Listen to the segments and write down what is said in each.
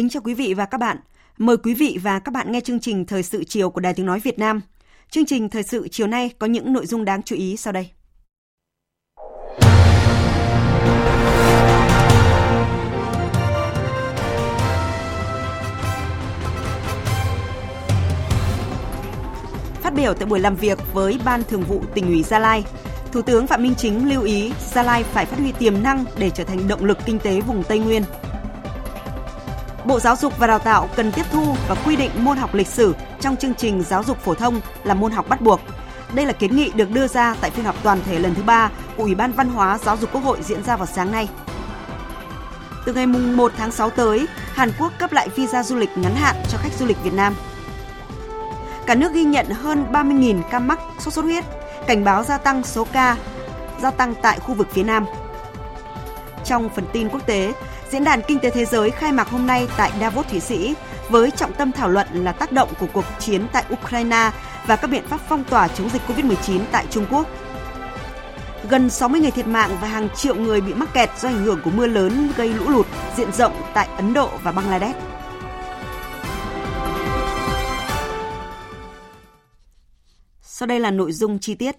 Kính chào quý vị và các bạn. Mời quý vị và các bạn nghe chương trình Thời sự chiều của Đài Tiếng Nói Việt Nam. Chương trình Thời sự chiều nay có những nội dung đáng chú ý sau đây. Phát biểu tại buổi làm việc với Ban Thường vụ tỉnh ủy Gia Lai, Thủ tướng Phạm Minh Chính lưu ý Gia Lai phải phát huy tiềm năng để trở thành động lực kinh tế vùng Tây Nguyên – Bộ Giáo dục và Đào tạo cần tiếp thu và quy định môn học lịch sử trong chương trình giáo dục phổ thông là môn học bắt buộc. Đây là kiến nghị được đưa ra tại phiên họp toàn thể lần thứ ba của Ủy ban Văn hóa Giáo dục Quốc hội diễn ra vào sáng nay. Từ ngày 1 tháng 6 tới, Hàn Quốc cấp lại visa du lịch ngắn hạn cho khách du lịch Việt Nam. Cả nước ghi nhận hơn 30.000 ca mắc sốt xuất huyết, cảnh báo gia tăng số ca gia tăng tại khu vực phía Nam. Trong phần tin quốc tế, Diễn đàn Kinh tế Thế giới khai mạc hôm nay tại Davos, Thụy Sĩ với trọng tâm thảo luận là tác động của cuộc chiến tại Ukraine và các biện pháp phong tỏa chống dịch COVID-19 tại Trung Quốc. Gần 60 người thiệt mạng và hàng triệu người bị mắc kẹt do ảnh hưởng của mưa lớn gây lũ lụt diện rộng tại Ấn Độ và Bangladesh. Sau đây là nội dung chi tiết.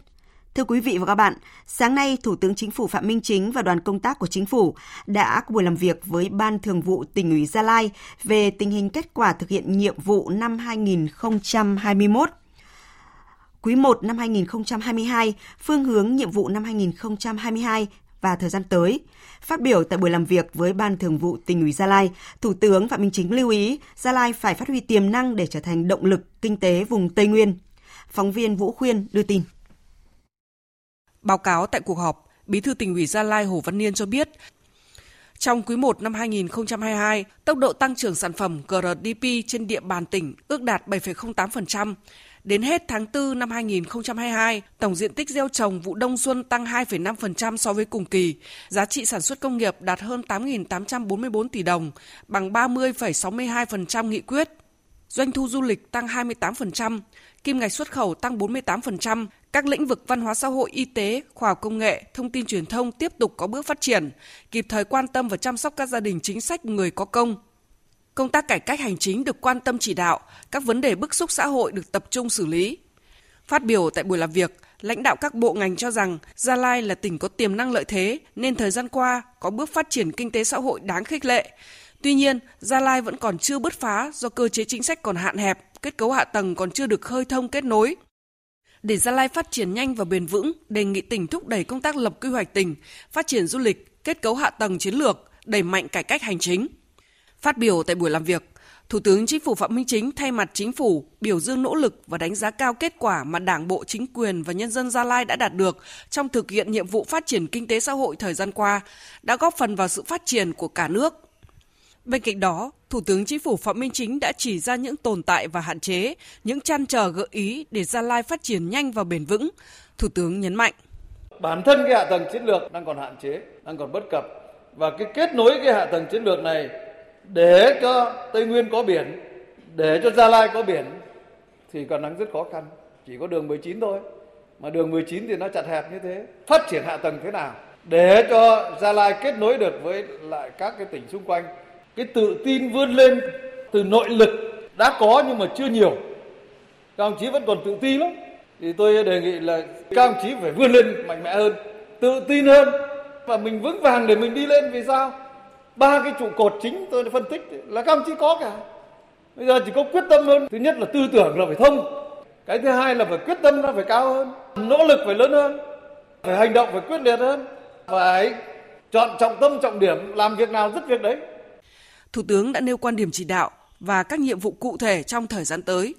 Thưa quý vị và các bạn, sáng nay Thủ tướng Chính phủ Phạm Minh Chính và đoàn công tác của Chính phủ đã có buổi làm việc với Ban Thường vụ tỉnh ủy Gia Lai về tình hình kết quả thực hiện nhiệm vụ năm 2021. Quý 1 năm 2022, phương hướng nhiệm vụ năm 2022 và thời gian tới. Phát biểu tại buổi làm việc với Ban Thường vụ tỉnh ủy Gia Lai, Thủ tướng Phạm Minh Chính lưu ý Gia Lai phải phát huy tiềm năng để trở thành động lực kinh tế vùng Tây Nguyên. Phóng viên Vũ Khuyên đưa tin. Báo cáo tại cuộc họp, Bí thư tỉnh ủy Gia Lai Hồ Văn Niên cho biết, trong quý 1 năm 2022, tốc độ tăng trưởng sản phẩm GRDP trên địa bàn tỉnh ước đạt 7,08%. Đến hết tháng 4 năm 2022, tổng diện tích gieo trồng vụ đông xuân tăng 2,5% so với cùng kỳ, giá trị sản xuất công nghiệp đạt hơn 8.844 tỷ đồng, bằng 30,62% nghị quyết. Doanh thu du lịch tăng 28%, kim ngạch xuất khẩu tăng 48%, các lĩnh vực văn hóa xã hội, y tế, khoa học công nghệ, thông tin truyền thông tiếp tục có bước phát triển, kịp thời quan tâm và chăm sóc các gia đình chính sách người có công. Công tác cải cách hành chính được quan tâm chỉ đạo, các vấn đề bức xúc xã hội được tập trung xử lý. Phát biểu tại buổi làm việc, lãnh đạo các bộ ngành cho rằng Gia Lai là tỉnh có tiềm năng lợi thế nên thời gian qua có bước phát triển kinh tế xã hội đáng khích lệ. Tuy nhiên, Gia Lai vẫn còn chưa bứt phá do cơ chế chính sách còn hạn hẹp, kết cấu hạ tầng còn chưa được khơi thông kết nối. Để Gia Lai phát triển nhanh và bền vững, đề nghị tỉnh thúc đẩy công tác lập quy hoạch tỉnh, phát triển du lịch, kết cấu hạ tầng chiến lược, đẩy mạnh cải cách hành chính. Phát biểu tại buổi làm việc, Thủ tướng Chính phủ Phạm Minh Chính thay mặt chính phủ biểu dương nỗ lực và đánh giá cao kết quả mà Đảng bộ, chính quyền và nhân dân Gia Lai đã đạt được trong thực hiện nhiệm vụ phát triển kinh tế xã hội thời gian qua, đã góp phần vào sự phát triển của cả nước. Bên cạnh đó, Thủ tướng Chính phủ Phạm Minh Chính đã chỉ ra những tồn tại và hạn chế, những chăn trở gợi ý để Gia Lai phát triển nhanh và bền vững. Thủ tướng nhấn mạnh. Bản thân cái hạ tầng chiến lược đang còn hạn chế, đang còn bất cập. Và cái kết nối cái hạ tầng chiến lược này để cho Tây Nguyên có biển, để cho Gia Lai có biển thì còn đang rất khó khăn. Chỉ có đường 19 thôi. Mà đường 19 thì nó chặt hẹp như thế. Phát triển hạ tầng thế nào? Để cho Gia Lai kết nối được với lại các cái tỉnh xung quanh cái tự tin vươn lên từ nội lực đã có nhưng mà chưa nhiều. Các ông chí vẫn còn tự ti lắm. Thì tôi đề nghị là các ông chí phải vươn lên mạnh mẽ hơn, tự tin hơn. Và mình vững vàng để mình đi lên vì sao? Ba cái trụ cột chính tôi phân tích là các ông chí có cả. Bây giờ chỉ có quyết tâm hơn. Thứ nhất là tư tưởng là phải thông. Cái thứ hai là phải quyết tâm nó phải cao hơn. Nỗ lực phải lớn hơn. Phải hành động phải quyết liệt hơn. Phải chọn trọng tâm, trọng điểm, làm việc nào dứt việc đấy. Thủ tướng đã nêu quan điểm chỉ đạo và các nhiệm vụ cụ thể trong thời gian tới.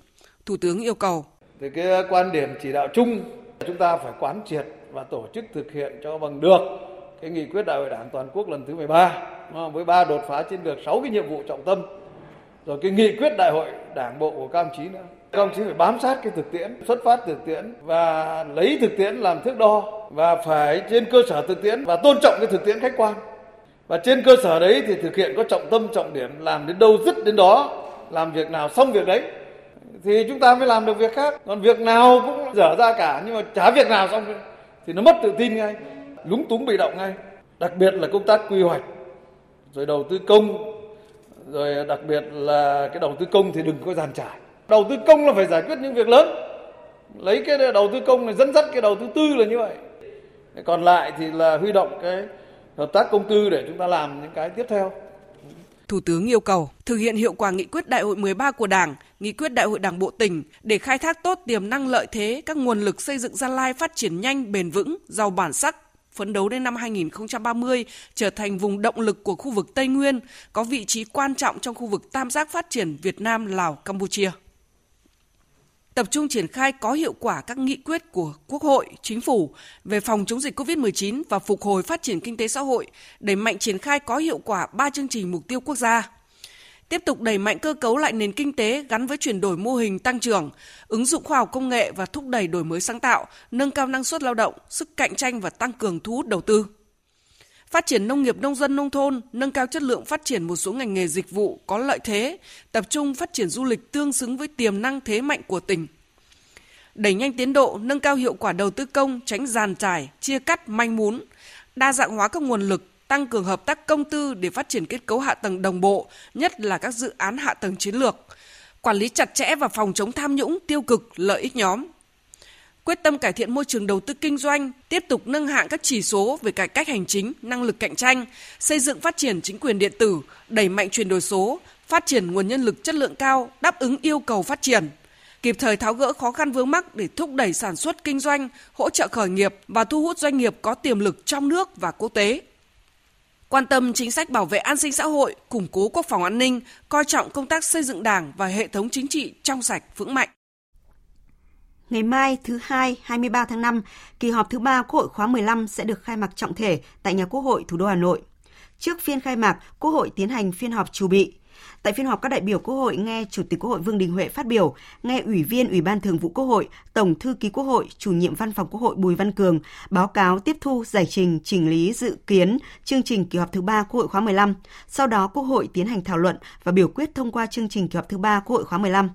Thủ tướng yêu cầu. Thì cái quan điểm chỉ đạo chung, chúng ta phải quán triệt và tổ chức thực hiện cho bằng được cái nghị quyết đại hội đảng toàn quốc lần thứ 13 với ba đột phá chiến lược 6 cái nhiệm vụ trọng tâm. Rồi cái nghị quyết đại hội đảng bộ của các đồng chí nữa. Các ông chí phải bám sát cái thực tiễn, xuất phát thực tiễn và lấy thực tiễn làm thước đo và phải trên cơ sở thực tiễn và tôn trọng cái thực tiễn khách quan và trên cơ sở đấy thì thực hiện có trọng tâm, trọng điểm, làm đến đâu dứt đến đó, làm việc nào xong việc đấy, thì chúng ta mới làm được việc khác. Còn việc nào cũng dở ra cả, nhưng mà chả việc nào xong thì nó mất tự tin ngay, lúng túng bị động ngay. Đặc biệt là công tác quy hoạch, rồi đầu tư công, rồi đặc biệt là cái đầu tư công thì đừng có giàn trải. Đầu tư công là phải giải quyết những việc lớn. Lấy cái đầu tư công này dẫn dắt cái đầu tư tư là như vậy. Còn lại thì là huy động cái hợp tác công tư để chúng ta làm những cái tiếp theo. Thủ tướng yêu cầu thực hiện hiệu quả nghị quyết đại hội 13 của Đảng, nghị quyết đại hội Đảng bộ tỉnh để khai thác tốt tiềm năng lợi thế các nguồn lực xây dựng Gia Lai phát triển nhanh, bền vững, giàu bản sắc, phấn đấu đến năm 2030 trở thành vùng động lực của khu vực Tây Nguyên, có vị trí quan trọng trong khu vực tam giác phát triển Việt Nam, Lào, Campuchia tập trung triển khai có hiệu quả các nghị quyết của Quốc hội, Chính phủ về phòng chống dịch COVID-19 và phục hồi phát triển kinh tế xã hội, đẩy mạnh triển khai có hiệu quả ba chương trình mục tiêu quốc gia. Tiếp tục đẩy mạnh cơ cấu lại nền kinh tế gắn với chuyển đổi mô hình tăng trưởng, ứng dụng khoa học công nghệ và thúc đẩy đổi mới sáng tạo, nâng cao năng suất lao động, sức cạnh tranh và tăng cường thu hút đầu tư phát triển nông nghiệp nông dân nông thôn, nâng cao chất lượng phát triển một số ngành nghề dịch vụ có lợi thế, tập trung phát triển du lịch tương xứng với tiềm năng thế mạnh của tỉnh. Đẩy nhanh tiến độ, nâng cao hiệu quả đầu tư công, tránh giàn trải, chia cắt manh mún, đa dạng hóa các nguồn lực, tăng cường hợp tác công tư để phát triển kết cấu hạ tầng đồng bộ, nhất là các dự án hạ tầng chiến lược, quản lý chặt chẽ và phòng chống tham nhũng tiêu cực lợi ích nhóm, quyết tâm cải thiện môi trường đầu tư kinh doanh, tiếp tục nâng hạng các chỉ số về cải cách hành chính, năng lực cạnh tranh, xây dựng phát triển chính quyền điện tử, đẩy mạnh chuyển đổi số, phát triển nguồn nhân lực chất lượng cao, đáp ứng yêu cầu phát triển kịp thời tháo gỡ khó khăn vướng mắc để thúc đẩy sản xuất kinh doanh, hỗ trợ khởi nghiệp và thu hút doanh nghiệp có tiềm lực trong nước và quốc tế. Quan tâm chính sách bảo vệ an sinh xã hội, củng cố quốc phòng an ninh, coi trọng công tác xây dựng Đảng và hệ thống chính trị trong sạch vững mạnh. Ngày mai thứ hai 23 tháng 5, kỳ họp thứ ba Quốc hội khóa 15 sẽ được khai mạc trọng thể tại nhà Quốc hội thủ đô Hà Nội. Trước phiên khai mạc, Quốc hội tiến hành phiên họp chủ bị. Tại phiên họp, các đại biểu Quốc hội nghe Chủ tịch Quốc hội Vương Đình Huệ phát biểu, nghe Ủy viên Ủy ban Thường vụ Quốc hội, Tổng thư ký Quốc hội, Chủ nhiệm Văn phòng Quốc hội Bùi Văn Cường báo cáo tiếp thu giải trình chỉnh lý dự kiến chương trình kỳ họp thứ ba Quốc hội khóa 15. Sau đó, Quốc hội tiến hành thảo luận và biểu quyết thông qua chương trình kỳ họp thứ ba Quốc hội khóa 15.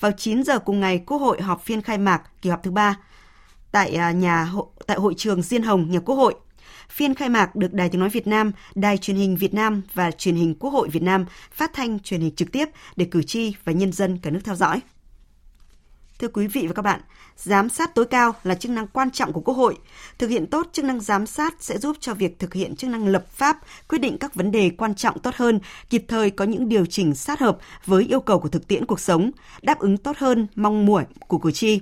Vào 9 giờ cùng ngày, Quốc hội họp phiên khai mạc kỳ họp thứ ba tại à, nhà tại hội trường Diên Hồng, nhà Quốc hội. Phiên khai mạc được Đài Tiếng Nói Việt Nam, Đài Truyền hình Việt Nam và Truyền hình Quốc hội Việt Nam phát thanh truyền hình trực tiếp để cử tri và nhân dân cả nước theo dõi. Thưa quý vị và các bạn, giám sát tối cao là chức năng quan trọng của Quốc hội. Thực hiện tốt chức năng giám sát sẽ giúp cho việc thực hiện chức năng lập pháp, quyết định các vấn đề quan trọng tốt hơn, kịp thời có những điều chỉnh sát hợp với yêu cầu của thực tiễn cuộc sống, đáp ứng tốt hơn mong mỏi của cử tri.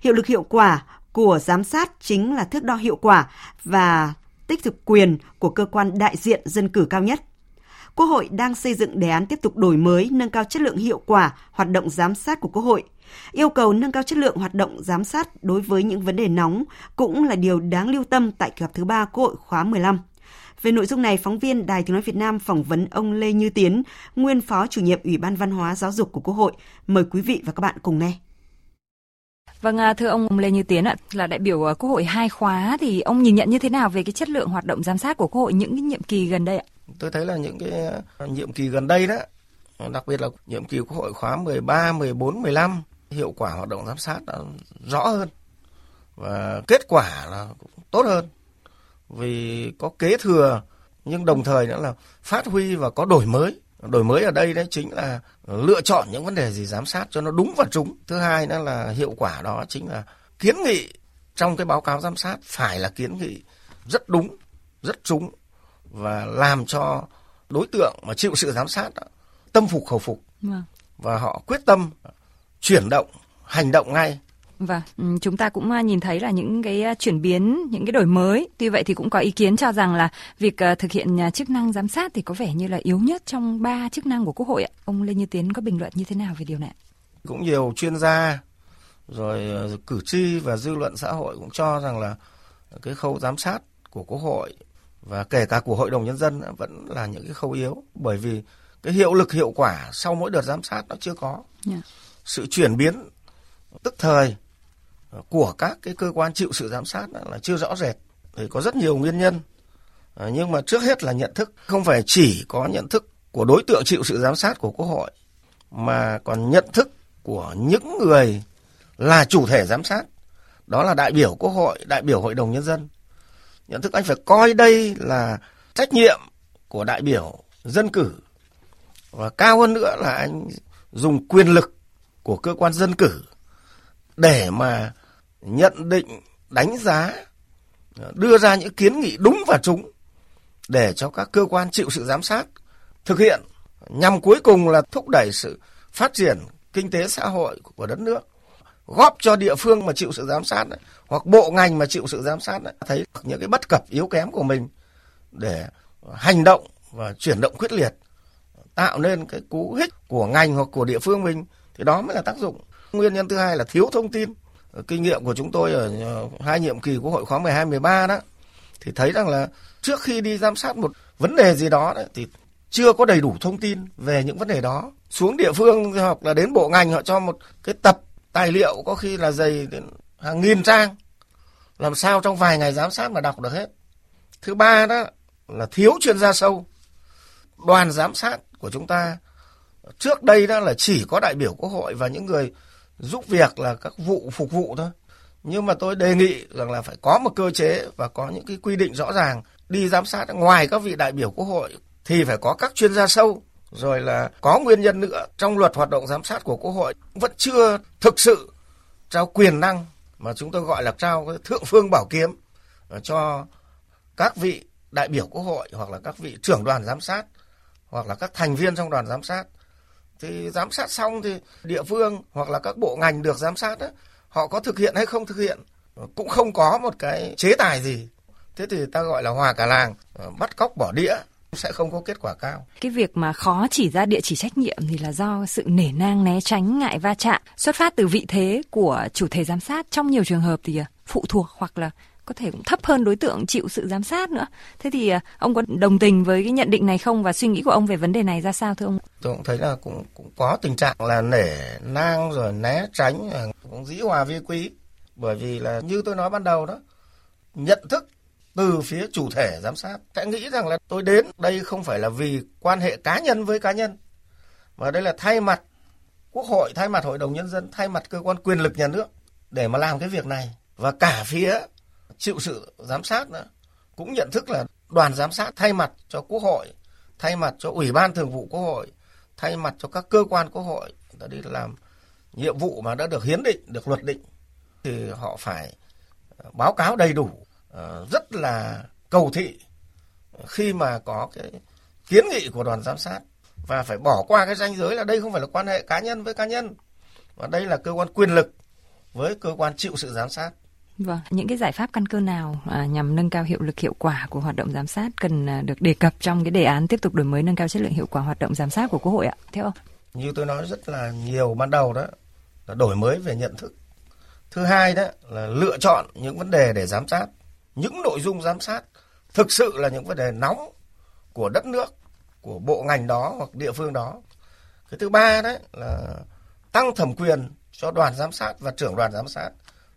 Hiệu lực hiệu quả của giám sát chính là thước đo hiệu quả và tích thực quyền của cơ quan đại diện dân cử cao nhất. Quốc hội đang xây dựng đề án tiếp tục đổi mới, nâng cao chất lượng hiệu quả hoạt động giám sát của Quốc hội. Yêu cầu nâng cao chất lượng hoạt động giám sát đối với những vấn đề nóng cũng là điều đáng lưu tâm tại kỳ họp thứ ba Quốc hội khóa 15. Về nội dung này, phóng viên Đài Tiếng Nói Việt Nam phỏng vấn ông Lê Như Tiến, nguyên phó chủ nhiệm Ủy ban Văn hóa Giáo dục của Quốc hội. Mời quý vị và các bạn cùng nghe. Vâng, à, thưa ông Lê Như Tiến ạ, là đại biểu à, Quốc hội hai khóa thì ông nhìn nhận như thế nào về cái chất lượng hoạt động giám sát của Quốc hội những cái nhiệm kỳ gần đây ạ? Tôi thấy là những cái à, nhiệm kỳ gần đây đó, đặc biệt là nhiệm kỳ Quốc hội khóa 13, 14, 15, hiệu quả hoạt động giám sát đã rõ hơn. Và kết quả là cũng tốt hơn. Vì có kế thừa nhưng đồng thời nữa là phát huy và có đổi mới. Đổi mới ở đây đấy chính là lựa chọn những vấn đề gì giám sát cho nó đúng và trúng. Thứ hai nữa là hiệu quả đó chính là kiến nghị trong cái báo cáo giám sát phải là kiến nghị rất đúng rất trúng và làm cho đối tượng mà chịu sự giám sát đó, tâm phục khẩu phục. Vâng. và họ quyết tâm chuyển động hành động ngay Vâng, ừ, chúng ta cũng à, nhìn thấy là những cái à, chuyển biến, những cái đổi mới. Tuy vậy thì cũng có ý kiến cho rằng là việc à, thực hiện chức năng giám sát thì có vẻ như là yếu nhất trong ba chức năng của Quốc hội. Ông Lê Như Tiến có bình luận như thế nào về điều này? Cũng nhiều chuyên gia, rồi cử tri và dư luận xã hội cũng cho rằng là cái khâu giám sát của Quốc hội và kể cả của Hội đồng Nhân dân vẫn là những cái khâu yếu. Bởi vì cái hiệu lực hiệu quả sau mỗi đợt giám sát nó chưa có. Yeah. Dạ. Sự chuyển biến tức thời Ờ, của các cái cơ quan chịu sự giám sát là chưa rõ rệt thì có rất nhiều nguyên nhân. À, nhưng mà trước hết là nhận thức không phải chỉ có nhận thức của đối tượng chịu sự giám sát của quốc hội mà còn nhận thức của những người là chủ thể giám sát. Đó là đại biểu quốc hội đại biểu hội đồng nhân dân. Nhận thức anh phải coi đây là trách nhiệm của đại biểu dân cử. Và cao hơn nữa là anh dùng quyền lực của cơ quan dân cử để mà nhận định, đánh giá, đưa ra những kiến nghị đúng và trúng để cho các cơ quan chịu sự giám sát thực hiện nhằm cuối cùng là thúc đẩy sự phát triển kinh tế xã hội của đất nước góp cho địa phương mà chịu sự giám sát ấy, hoặc bộ ngành mà chịu sự giám sát ấy, thấy những cái bất cập yếu kém của mình để hành động và chuyển động quyết liệt tạo nên cái cú hích của ngành hoặc của địa phương mình thì đó mới là tác dụng. Nguyên nhân thứ hai là thiếu thông tin kinh nghiệm của chúng tôi ở ờ, hai nhiệm kỳ quốc hội khóa 12 13 đó thì thấy rằng là trước khi đi giám sát một vấn đề gì đó đấy, thì chưa có đầy đủ thông tin về những vấn đề đó. Xuống địa phương hoặc là đến bộ ngành họ cho một cái tập tài liệu có khi là dày đến hàng nghìn trang. Làm sao trong vài ngày giám sát mà đọc được hết. Thứ ba đó là thiếu chuyên gia sâu. Đoàn giám sát của chúng ta trước đây đó là chỉ có đại biểu quốc hội và những người giúp việc là các vụ phục vụ thôi. Nhưng mà tôi đề nghị rằng là phải có một cơ chế và có những cái quy định rõ ràng. Đi giám sát ngoài các vị đại biểu quốc hội thì phải có các chuyên gia sâu. Rồi là có nguyên nhân nữa, trong luật hoạt động giám sát của quốc hội vẫn chưa thực sự trao quyền năng mà chúng tôi gọi là trao cái thượng phương bảo kiếm ờ, cho các vị đại biểu quốc hội hoặc là các vị trưởng đoàn giám sát hoặc là các thành viên trong đoàn giám sát thì giám sát xong thì địa phương hoặc là các bộ ngành được giám sát đó, họ có thực hiện hay không thực hiện cũng không có một cái chế tài gì thế thì ta gọi là hòa cả làng bắt cóc bỏ đĩa sẽ không có kết quả cao. Cái việc mà khó chỉ ra địa chỉ trách nhiệm thì là do sự nể nang né tránh ngại va chạm xuất phát từ vị thế của chủ thể giám sát trong nhiều trường hợp thì à, phụ thuộc hoặc là có thể cũng thấp hơn đối tượng chịu sự giám sát nữa. Thế thì à, ông có đồng tình với cái nhận định này không và suy nghĩ của ông về vấn đề này ra sao thưa ông? Tôi cũng thấy là cũng cũng có tình trạng là nể nang rồi né tránh à, cũng dĩ hòa vi quý bởi vì là như tôi nói ban đầu đó, nhận thức từ phía chủ thể giám sát, sẽ nghĩ rằng là tôi đến đây không phải là vì quan hệ cá nhân với cá nhân, mà đây là thay mặt quốc hội, thay mặt hội đồng nhân dân, thay mặt cơ quan quyền lực nhà nước để mà làm cái việc này và cả phía chịu sự giám sát nữa. Cũng nhận thức là đoàn giám sát thay mặt cho quốc hội, thay mặt cho ủy ban thường vụ quốc hội, thay mặt cho các cơ quan quốc hội đã đi làm nhiệm vụ mà đã được hiến định, được luật định, thì họ phải ờ, báo cáo đầy đủ ờ, rất là cầu thị khi mà có cái kiến nghị của đoàn giám sát và phải bỏ qua cái ranh giới là đây không phải là quan hệ cá nhân với cá nhân và đây là cơ quan quyền lực với cơ quan chịu sự giám sát. Vâng, những cái giải pháp căn cơ nào à, nhằm nâng cao hiệu lực hiệu quả của hoạt động giám sát cần à, được đề cập trong cái đề án tiếp tục đổi mới nâng cao chất lượng hiệu quả hoạt động giám sát của Quốc hội ạ? Theo ông? Như tôi nói rất là nhiều ban đầu đó là đổi mới về nhận thức. Thứ hai đó là lựa chọn những vấn đề để giám sát, những nội dung giám sát thực sự là những vấn đề nóng của đất nước, của bộ ngành đó hoặc địa phương đó. Cái thứ ba đấy là tăng thẩm quyền cho đoàn giám sát và trưởng đoàn giám sát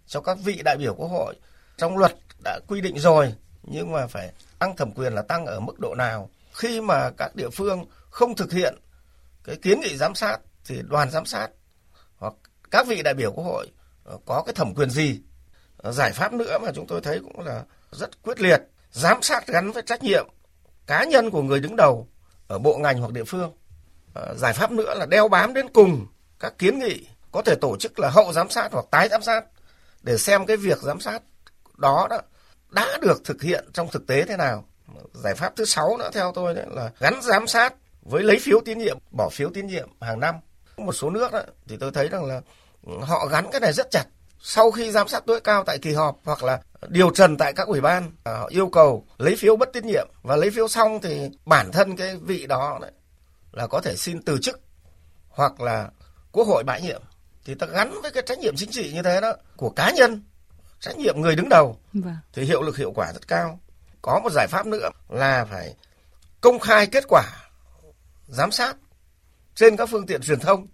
cho các vị đại biểu quốc hội. Trong luật đã quy định rồi, nhưng mà phải tăng thẩm quyền là tăng ở mức độ nào. Khi mà các địa phương không thực hiện cái kiến nghị giám sát thì đoàn giám sát hoặc các vị đại biểu quốc hội ờ, có cái thẩm quyền gì? Ờ, giải pháp nữa mà chúng tôi thấy cũng là rất quyết liệt. Giám sát gắn với trách nhiệm cá nhân của người đứng đầu ở bộ ngành hoặc địa phương. Ờ, giải pháp nữa là đeo bám đến cùng các kiến nghị có thể tổ chức là hậu giám sát hoặc tái giám sát để xem cái việc giám sát đó đó đã được thực hiện trong thực tế thế nào. Giải pháp thứ sáu nữa theo tôi đấy là gắn giám sát với lấy phiếu tín nhiệm bỏ phiếu tín nhiệm hàng năm. Một số nước đó, thì tôi thấy rằng là ừ, họ gắn cái này rất chặt. Sau khi giám sát tối cao tại kỳ họp hoặc là điều trần tại các ủy ban à, họ yêu cầu lấy phiếu bất tín nhiệm và lấy phiếu xong thì bản thân cái vị đó đấy là có thể xin từ chức hoặc là quốc hội bãi nhiệm thì ta gắn với cái trách nhiệm chính trị như thế đó của cá nhân trách nhiệm người đứng đầu vâng. thì hiệu lực hiệu quả rất cao có một giải pháp nữa là phải công khai kết quả giám sát trên các phương tiện truyền thông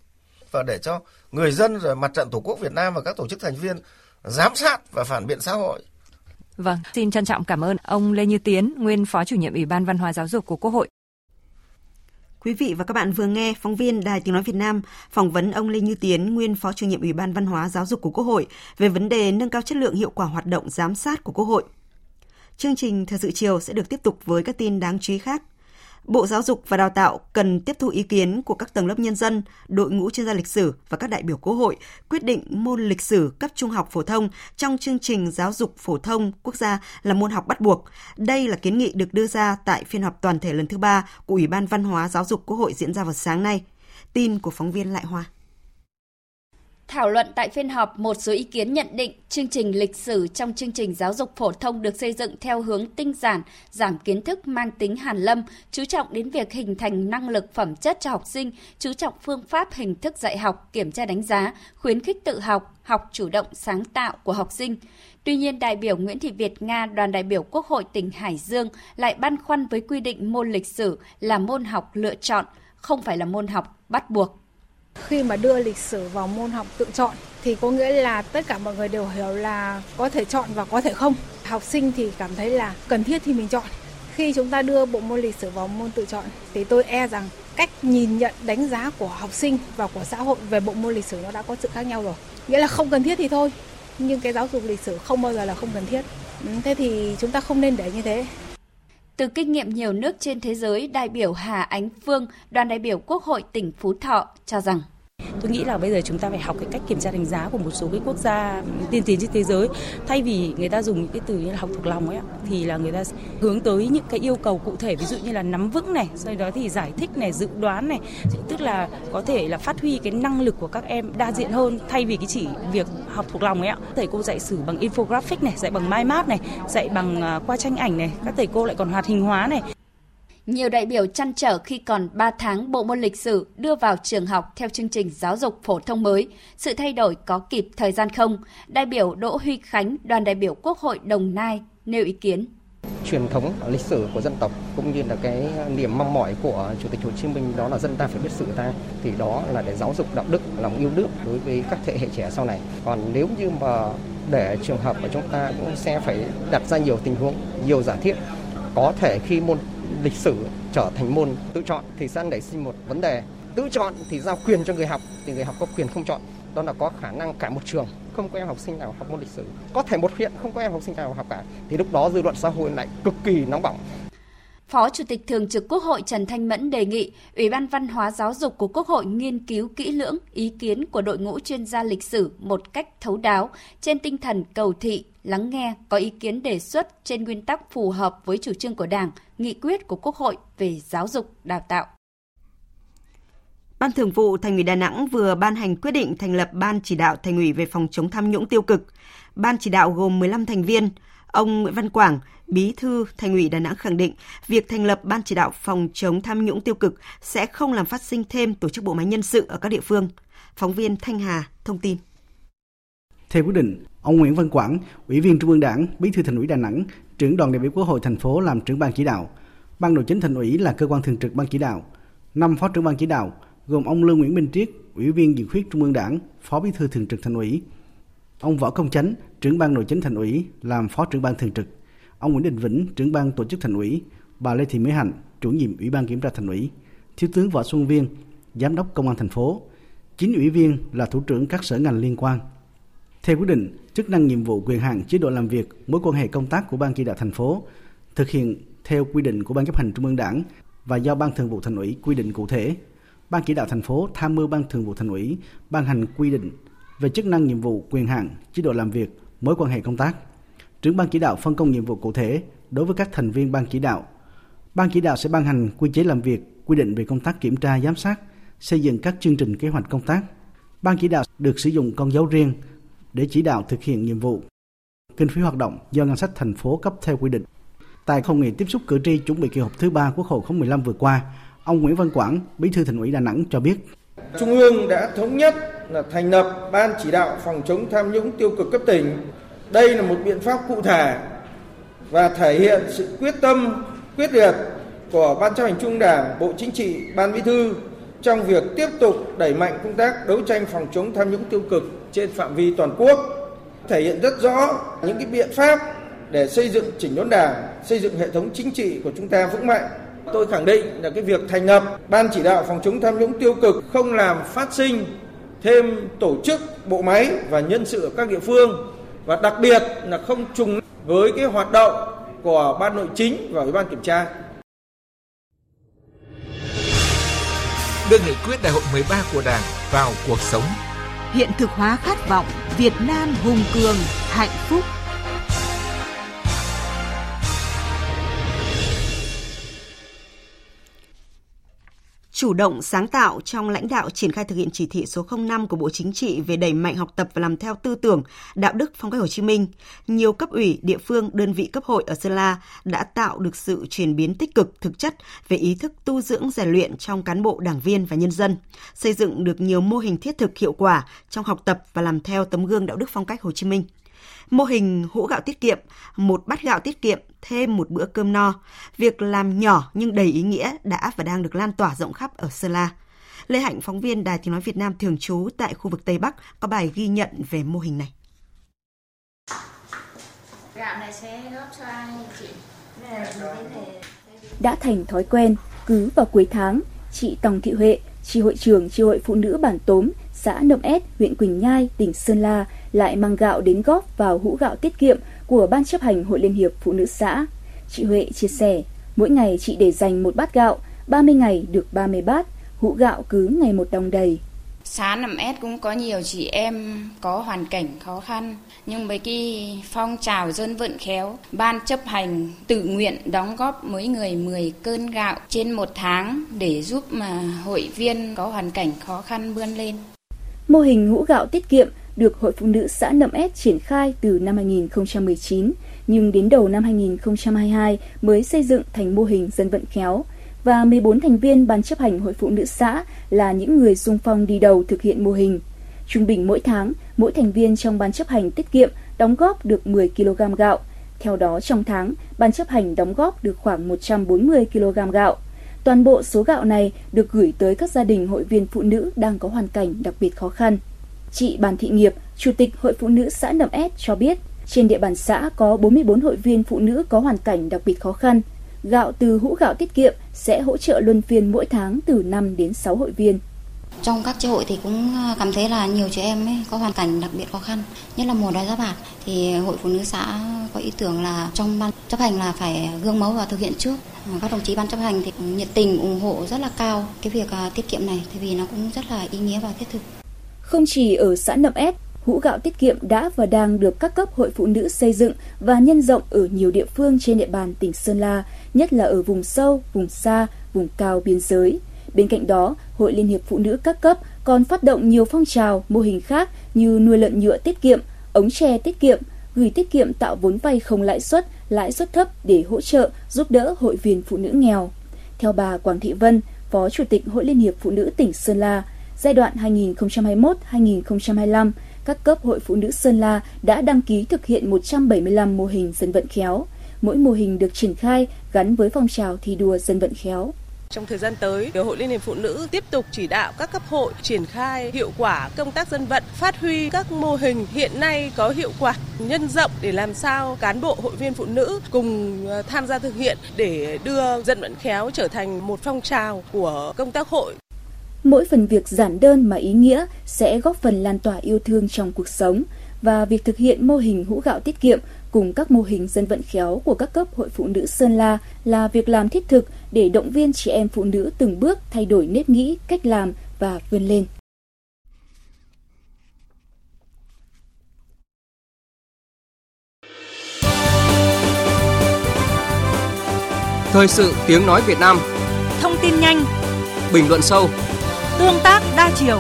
và để cho người dân rồi mặt trận tổ quốc Việt Nam và các tổ chức thành viên giám sát và phản biện xã hội. Vâng, xin trân trọng cảm ơn ông Lê Như Tiến, nguyên Phó chủ nhiệm Ủy ban Văn hóa Giáo dục của Quốc hội. Quý vị và các bạn vừa nghe phóng viên Đài Tiếng Nói Việt Nam phỏng vấn ông Lê Như Tiến, nguyên Phó chủ nhiệm Ủy ban Văn hóa Giáo dục của Quốc hội về vấn đề nâng cao chất lượng hiệu quả hoạt động giám sát của Quốc hội. Chương trình Thời sự chiều sẽ được tiếp tục với các tin đáng chú ý khác. Bộ Giáo dục và Đào tạo cần tiếp thu ý kiến của các tầng lớp nhân dân, đội ngũ chuyên gia lịch sử và các đại biểu Quốc hội quyết định môn lịch sử cấp trung học phổ thông trong chương trình giáo dục phổ thông quốc gia là môn học bắt buộc. Đây là kiến nghị được đưa ra tại phiên họp toàn thể lần thứ ba của Ủy ban Văn hóa Giáo dục Quốc hội diễn ra vào sáng nay. Tin của phóng viên Lại Hoa. Thảo luận tại phiên họp, một số ý kiến nhận định chương trình lịch sử trong chương trình giáo dục phổ thông được xây dựng theo hướng tinh giản, giảm kiến thức mang tính hàn lâm, chú trọng đến việc hình thành năng lực phẩm chất cho học sinh, chú trọng phương pháp hình thức dạy học, kiểm tra đánh giá, khuyến khích tự học, học chủ động sáng tạo của học sinh. Tuy nhiên, đại biểu Nguyễn Thị Việt Nga, đoàn đại biểu Quốc hội tỉnh Hải Dương lại băn khoăn với quy định môn lịch sử là môn học lựa chọn, không phải là môn học bắt buộc. Khi mà đưa lịch sử vào môn học tự chọn thì có nghĩa là tất cả mọi người đều hiểu là có thể chọn và có thể không. Học sinh thì cảm thấy là cần thiết thì mình chọn. Khi chúng ta đưa bộ môn lịch sử vào môn tự chọn thì tôi e rằng cách nhìn nhận đánh giá của học sinh và của xã hội về bộ môn lịch sử nó đã có sự khác nhau rồi. Nghĩa là không cần thiết thì thôi, nhưng cái giáo dục lịch sử không bao giờ là không cần thiết. Ừ, thế thì chúng ta không nên để như thế. Từ kinh nghiệm nhiều nước trên thế giới, đại biểu Hà Ánh Phương, đoàn đại biểu Quốc hội tỉnh Phú Thọ cho rằng. Tôi nghĩ là bây giờ chúng ta phải học cái cách kiểm tra đánh giá của một số cái quốc gia tiên tiến trên thế giới. Thay vì người ta dùng những cái từ như là học thuộc lòng ấy thì là người ta hướng tới những cái yêu cầu cụ thể ví dụ như là nắm vững này, sau đó thì giải thích này, dự đoán này, tức là có thể là phát huy cái năng lực của các em đa diện hơn thay vì cái chỉ việc học thuộc lòng ấy ạ. Thầy cô dạy sử bằng infographic này, dạy bằng mind map này, dạy bằng à, qua tranh ảnh này, các thầy cô lại còn hoạt hình hóa này nhiều đại biểu chăn trở khi còn 3 tháng bộ môn lịch sử đưa vào trường học theo chương trình giáo dục phổ thông mới. Sự thay đổi có kịp thời gian không? Đại biểu Đỗ Huy Khánh, đoàn đại biểu Quốc hội Đồng Nai nêu ý kiến truyền thống lịch sử của dân tộc cũng như là cái niềm mong mỏi của chủ tịch Hồ Chí Minh đó là dân ta phải biết sự ta thì đó là để giáo dục đạo đức lòng yêu nước đối với các thế hệ trẻ sau này còn nếu như mà để trường hợp của chúng ta cũng sẽ phải đặt ra nhiều tình huống nhiều giả thiết có thể khi môn lịch sử trở thành môn tự chọn thì sẽ nảy sinh một vấn đề. Tự chọn thì giao quyền cho người học thì người học có quyền không chọn. Đó là có khả năng cả một trường không có em học sinh nào học môn lịch sử. Có thể một huyện không có em học sinh nào học cả. Thì lúc đó dư luận xã hội lại cực kỳ nóng bỏng. Phó Chủ tịch Thường trực Quốc hội Trần Thanh Mẫn đề nghị Ủy ban Văn hóa Giáo dục của Quốc hội nghiên cứu kỹ lưỡng ý kiến của đội ngũ chuyên gia lịch sử một cách thấu đáo, trên tinh thần cầu thị, lắng nghe, có ý kiến đề xuất trên nguyên tắc phù hợp với chủ trương của Đảng, nghị quyết của Quốc hội về giáo dục, đào tạo. Ban Thường vụ Thành ủy Đà Nẵng vừa ban hành quyết định thành lập Ban chỉ đạo Thành ủy về phòng chống tham nhũng tiêu cực. Ban chỉ đạo gồm 15 thành viên. Ông Nguyễn Văn Quảng, Bí thư Thành ủy Đà Nẵng khẳng định, việc thành lập Ban chỉ đạo phòng chống tham nhũng tiêu cực sẽ không làm phát sinh thêm tổ chức bộ máy nhân sự ở các địa phương. Phóng viên Thanh Hà thông tin. Theo quyết định, ông Nguyễn Văn Quảng, Ủy viên Trung ương Đảng, Bí thư Thành ủy Đà Nẵng, trưởng đoàn đại biểu Quốc hội thành phố làm trưởng ban chỉ đạo. Ban nội chính Thành ủy là cơ quan thường trực ban chỉ đạo. Năm phó trưởng ban chỉ đạo gồm ông Lương Nguyễn Minh Triết, Ủy viên Dự khuyết Trung ương Đảng, Phó Bí thư Thường trực Thành ủy. Ông Võ Công Chánh, trưởng ban nội chính Thành ủy làm phó trưởng ban thường trực ông Nguyễn Đình Vĩnh, trưởng ban tổ chức thành ủy, bà Lê Thị Mỹ Hạnh, chủ nhiệm Ủy ban kiểm tra thành ủy, thiếu tướng Võ Xuân Viên, giám đốc công an thành phố, chín ủy viên là thủ trưởng các sở ngành liên quan. Theo quyết định, chức năng nhiệm vụ quyền hạn chế độ làm việc, mối quan hệ công tác của ban chỉ đạo thành phố thực hiện theo quy định của ban chấp hành trung ương đảng và do ban thường vụ thành ủy quy định cụ thể. Ban chỉ đạo thành phố tham mưu ban thường vụ thành ủy ban hành quy định về chức năng nhiệm vụ quyền hạn chế độ làm việc, mối quan hệ công tác trưởng ban chỉ đạo phân công nhiệm vụ cụ thể đối với các thành viên ban chỉ đạo. Ban chỉ đạo sẽ ban hành quy chế làm việc, quy định về công tác kiểm tra giám sát, xây dựng các chương trình kế hoạch công tác. Ban chỉ đạo được sử dụng con dấu riêng để chỉ đạo thực hiện nhiệm vụ. Kinh phí hoạt động do ngân sách thành phố cấp theo quy định. Tại hội nghị tiếp xúc cử tri chuẩn bị kỳ họp thứ ba Quốc hội khóa 15 vừa qua, ông Nguyễn Văn Quảng, Bí thư Thành ủy Đà Nẵng cho biết Trung ương đã thống nhất là thành lập Ban chỉ đạo phòng chống tham nhũng tiêu cực cấp tỉnh. Đây là một biện pháp cụ thể và thể hiện sự quyết tâm, quyết liệt của Ban chấp hành Trung Đảng, Bộ Chính trị, Ban Bí thư trong việc tiếp tục đẩy mạnh công tác đấu tranh phòng chống tham nhũng tiêu cực trên phạm vi toàn quốc, thể hiện rất rõ những cái biện pháp để xây dựng chỉnh đốn đảng, xây dựng hệ thống chính trị của chúng ta vững mạnh. Tôi khẳng định là cái việc thành lập Ban chỉ đạo phòng chống tham nhũng tiêu cực không làm phát sinh thêm tổ chức, bộ máy và nhân sự ở các địa phương và đặc biệt là không trùng với cái hoạt động của Ban Nội chính và Ủy ban Kiểm tra. Đưa nghị quyết đại hội 13 của Đảng vào cuộc sống. Hiện thực hóa khát vọng Việt Nam hùng cường, hạnh phúc. Chủ động sáng tạo trong lãnh đạo triển khai thực hiện chỉ thị số 05 của Bộ Chính trị về đẩy mạnh học tập và làm theo tư tưởng, đạo đức phong cách Hồ Chí Minh, nhiều cấp ủy, địa phương, đơn vị cấp hội ở Sơn La đã tạo được sự chuyển biến tích cực thực chất về ý thức tu dưỡng rèn luyện trong cán bộ, đảng viên và nhân dân, xây dựng được nhiều mô hình thiết thực hiệu quả trong học tập và làm theo tấm gương đạo đức phong cách Hồ Chí Minh mô hình hũ gạo tiết kiệm, một bát gạo tiết kiệm, thêm một bữa cơm no. Việc làm nhỏ nhưng đầy ý nghĩa đã và đang được lan tỏa rộng khắp ở Sơn La. Lê Hạnh, phóng viên Đài Tiếng Nói Việt Nam thường trú tại khu vực Tây Bắc, có bài ghi nhận về mô hình này. Gạo này sẽ góp cho ai chị? Đã thành thói quen, cứ vào cuối tháng, chị Tòng Thị Huệ, tri hội trưởng tri hội phụ nữ bản Tốm, xã Nậm Ét, huyện Quỳnh Nhai, tỉnh Sơn La lại mang gạo đến góp vào hũ gạo tiết kiệm của Ban chấp hành Hội Liên hiệp Phụ nữ xã. Chị Huệ chia sẻ, mỗi ngày chị để dành một bát gạo, 30 ngày được 30 bát, hũ gạo cứ ngày một đồng đầy. Xã nằm s cũng có nhiều chị em có hoàn cảnh khó khăn, nhưng với cái phong trào dân vận khéo, ban chấp hành tự nguyện đóng góp mỗi người 10 cơn gạo trên một tháng để giúp mà hội viên có hoàn cảnh khó khăn vươn lên. Mô hình hũ gạo tiết kiệm được Hội Phụ nữ xã Nậm Ét triển khai từ năm 2019, nhưng đến đầu năm 2022 mới xây dựng thành mô hình dân vận khéo và 14 thành viên ban chấp hành Hội Phụ nữ xã là những người sung phong đi đầu thực hiện mô hình. Trung bình mỗi tháng, mỗi thành viên trong ban chấp hành tiết kiệm đóng góp được 10 kg gạo. Theo đó, trong tháng, ban chấp hành đóng góp được khoảng 140 kg gạo. Toàn bộ số gạo này được gửi tới các gia đình hội viên phụ nữ đang có hoàn cảnh đặc biệt khó khăn. Chị Bàn Thị Nghiệp, Chủ tịch Hội Phụ nữ xã Nậm Ét cho biết, trên địa bàn xã có 44 hội viên phụ nữ có hoàn cảnh đặc biệt khó khăn. Gạo từ hũ gạo tiết kiệm sẽ hỗ trợ luân phiên mỗi tháng từ 5 đến 6 hội viên. Trong các chế hội thì cũng à, cảm thấy là nhiều chị em ấy có hoàn cảnh đặc biệt khó khăn, nhất là mùa đói giá bạc thì hội phụ nữ xã có ý tưởng là trong ban chấp hành là phải gương mẫu và thực hiện trước. À, các đồng chí ban chấp hành thì cũng nhiệt tình ủng hộ rất là cao cái việc à, tiết kiệm này, thì vì nó cũng rất là ý nghĩa và thiết thực. Không chỉ ở xã Nậm Ét, hũ gạo tiết kiệm đã và đang được các cấp hội phụ nữ xây dựng và nhân rộng ở nhiều địa phương trên địa bàn tỉnh Sơn La, nhất là ở vùng sâu, vùng xa, vùng cao biên giới. Bên cạnh đó, Hội Liên hiệp Phụ nữ các cấp còn phát động nhiều phong trào, mô hình khác như nuôi lợn nhựa tiết kiệm, ống tre tiết kiệm, gửi tiết kiệm tạo vốn vay không lãi suất, lãi suất thấp để hỗ trợ, giúp đỡ hội viên phụ nữ nghèo. Theo bà Quảng Thị Vân, Phó Chủ tịch Hội Liên hiệp Phụ nữ tỉnh Sơn La, Giai đoạn 2021-2025, các cấp hội phụ nữ Sơn La đã đăng ký thực hiện 175 mô hình dân vận khéo. Mỗi mô hình được triển khai gắn với phong trào thi đua dân vận khéo. Trong thời gian tới, Hội Liên hiệp Phụ nữ tiếp tục chỉ đạo các cấp hội triển khai hiệu quả công tác dân vận, phát huy các mô hình hiện nay có hiệu quả, nhân rộng để làm sao cán bộ hội viên phụ nữ cùng ờ, tham gia thực hiện để đưa dân vận khéo trở thành một phong trào của công tác hội. Mỗi phần việc giản đơn mà ý nghĩa sẽ góp phần lan tỏa yêu thương trong cuộc sống và việc thực hiện mô hình hũ gạo tiết kiệm cùng các mô hình dân vận khéo của các cấp hội phụ nữ Sơn La là việc làm thiết thực để động viên chị em phụ nữ từng bước thay đổi nếp nghĩ, cách làm và vươn lên. Thời sự tiếng nói Việt Nam. Thông tin nhanh. Bình luận sâu. Tương tác đa chiều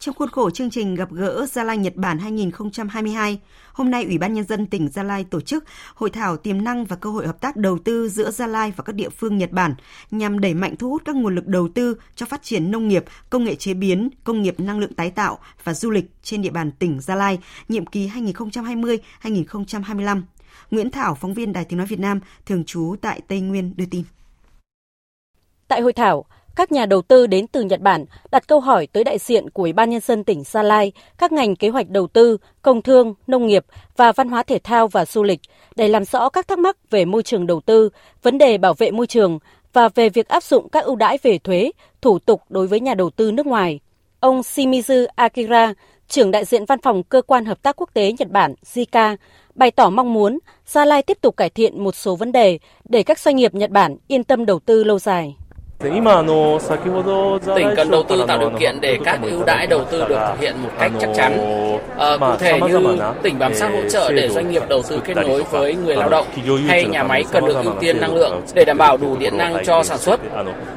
Trong khuôn khổ chương trình gặp gỡ Gia Lai Nhật Bản 2022, hôm nay Ủy ban Nhân dân tỉnh Gia Lai tổ chức hội thảo tiềm năng và cơ hội hợp tác đầu tư giữa Gia Lai và các địa phương Nhật Bản nhằm đẩy mạnh thu hút các nguồn lực đầu tư cho phát triển nông nghiệp, công nghệ chế biến, công nghiệp năng lượng tái tạo và du lịch trên địa bàn tỉnh Gia Lai, nhiệm kỳ 2020-2025. Nguyễn Thảo, phóng viên Đài Tiếng Nói Việt Nam, thường trú tại Tây Nguyên đưa tin. Tại hội thảo, các nhà đầu tư đến từ Nhật Bản đặt câu hỏi tới đại diện của Ủy ban Nhân dân tỉnh Gia Lai, các ngành kế hoạch đầu tư, công thương, nông nghiệp và văn hóa thể thao và du lịch để làm rõ các thắc mắc về môi trường đầu tư, vấn đề bảo vệ môi trường và về việc áp dụng các ưu đãi về thuế, thủ tục đối với nhà đầu tư nước ngoài. Ông Shimizu Akira, trưởng đại diện văn phòng cơ quan hợp tác quốc tế Nhật Bản JICA, bày tỏ mong muốn Gia Lai tiếp tục cải thiện một số vấn đề để các doanh nghiệp Nhật Bản yên tâm đầu tư lâu dài. Tỉnh cần đầu tư tạo điều kiện để các ưu đãi đầu tư được thực hiện một cách chắc chắn. À, cụ thể như tỉnh bám sát hỗ trợ để doanh nghiệp đầu tư kết nối với người lao động hay nhà máy cần được ưu tiên năng lượng để đảm bảo đủ điện năng cho sản xuất.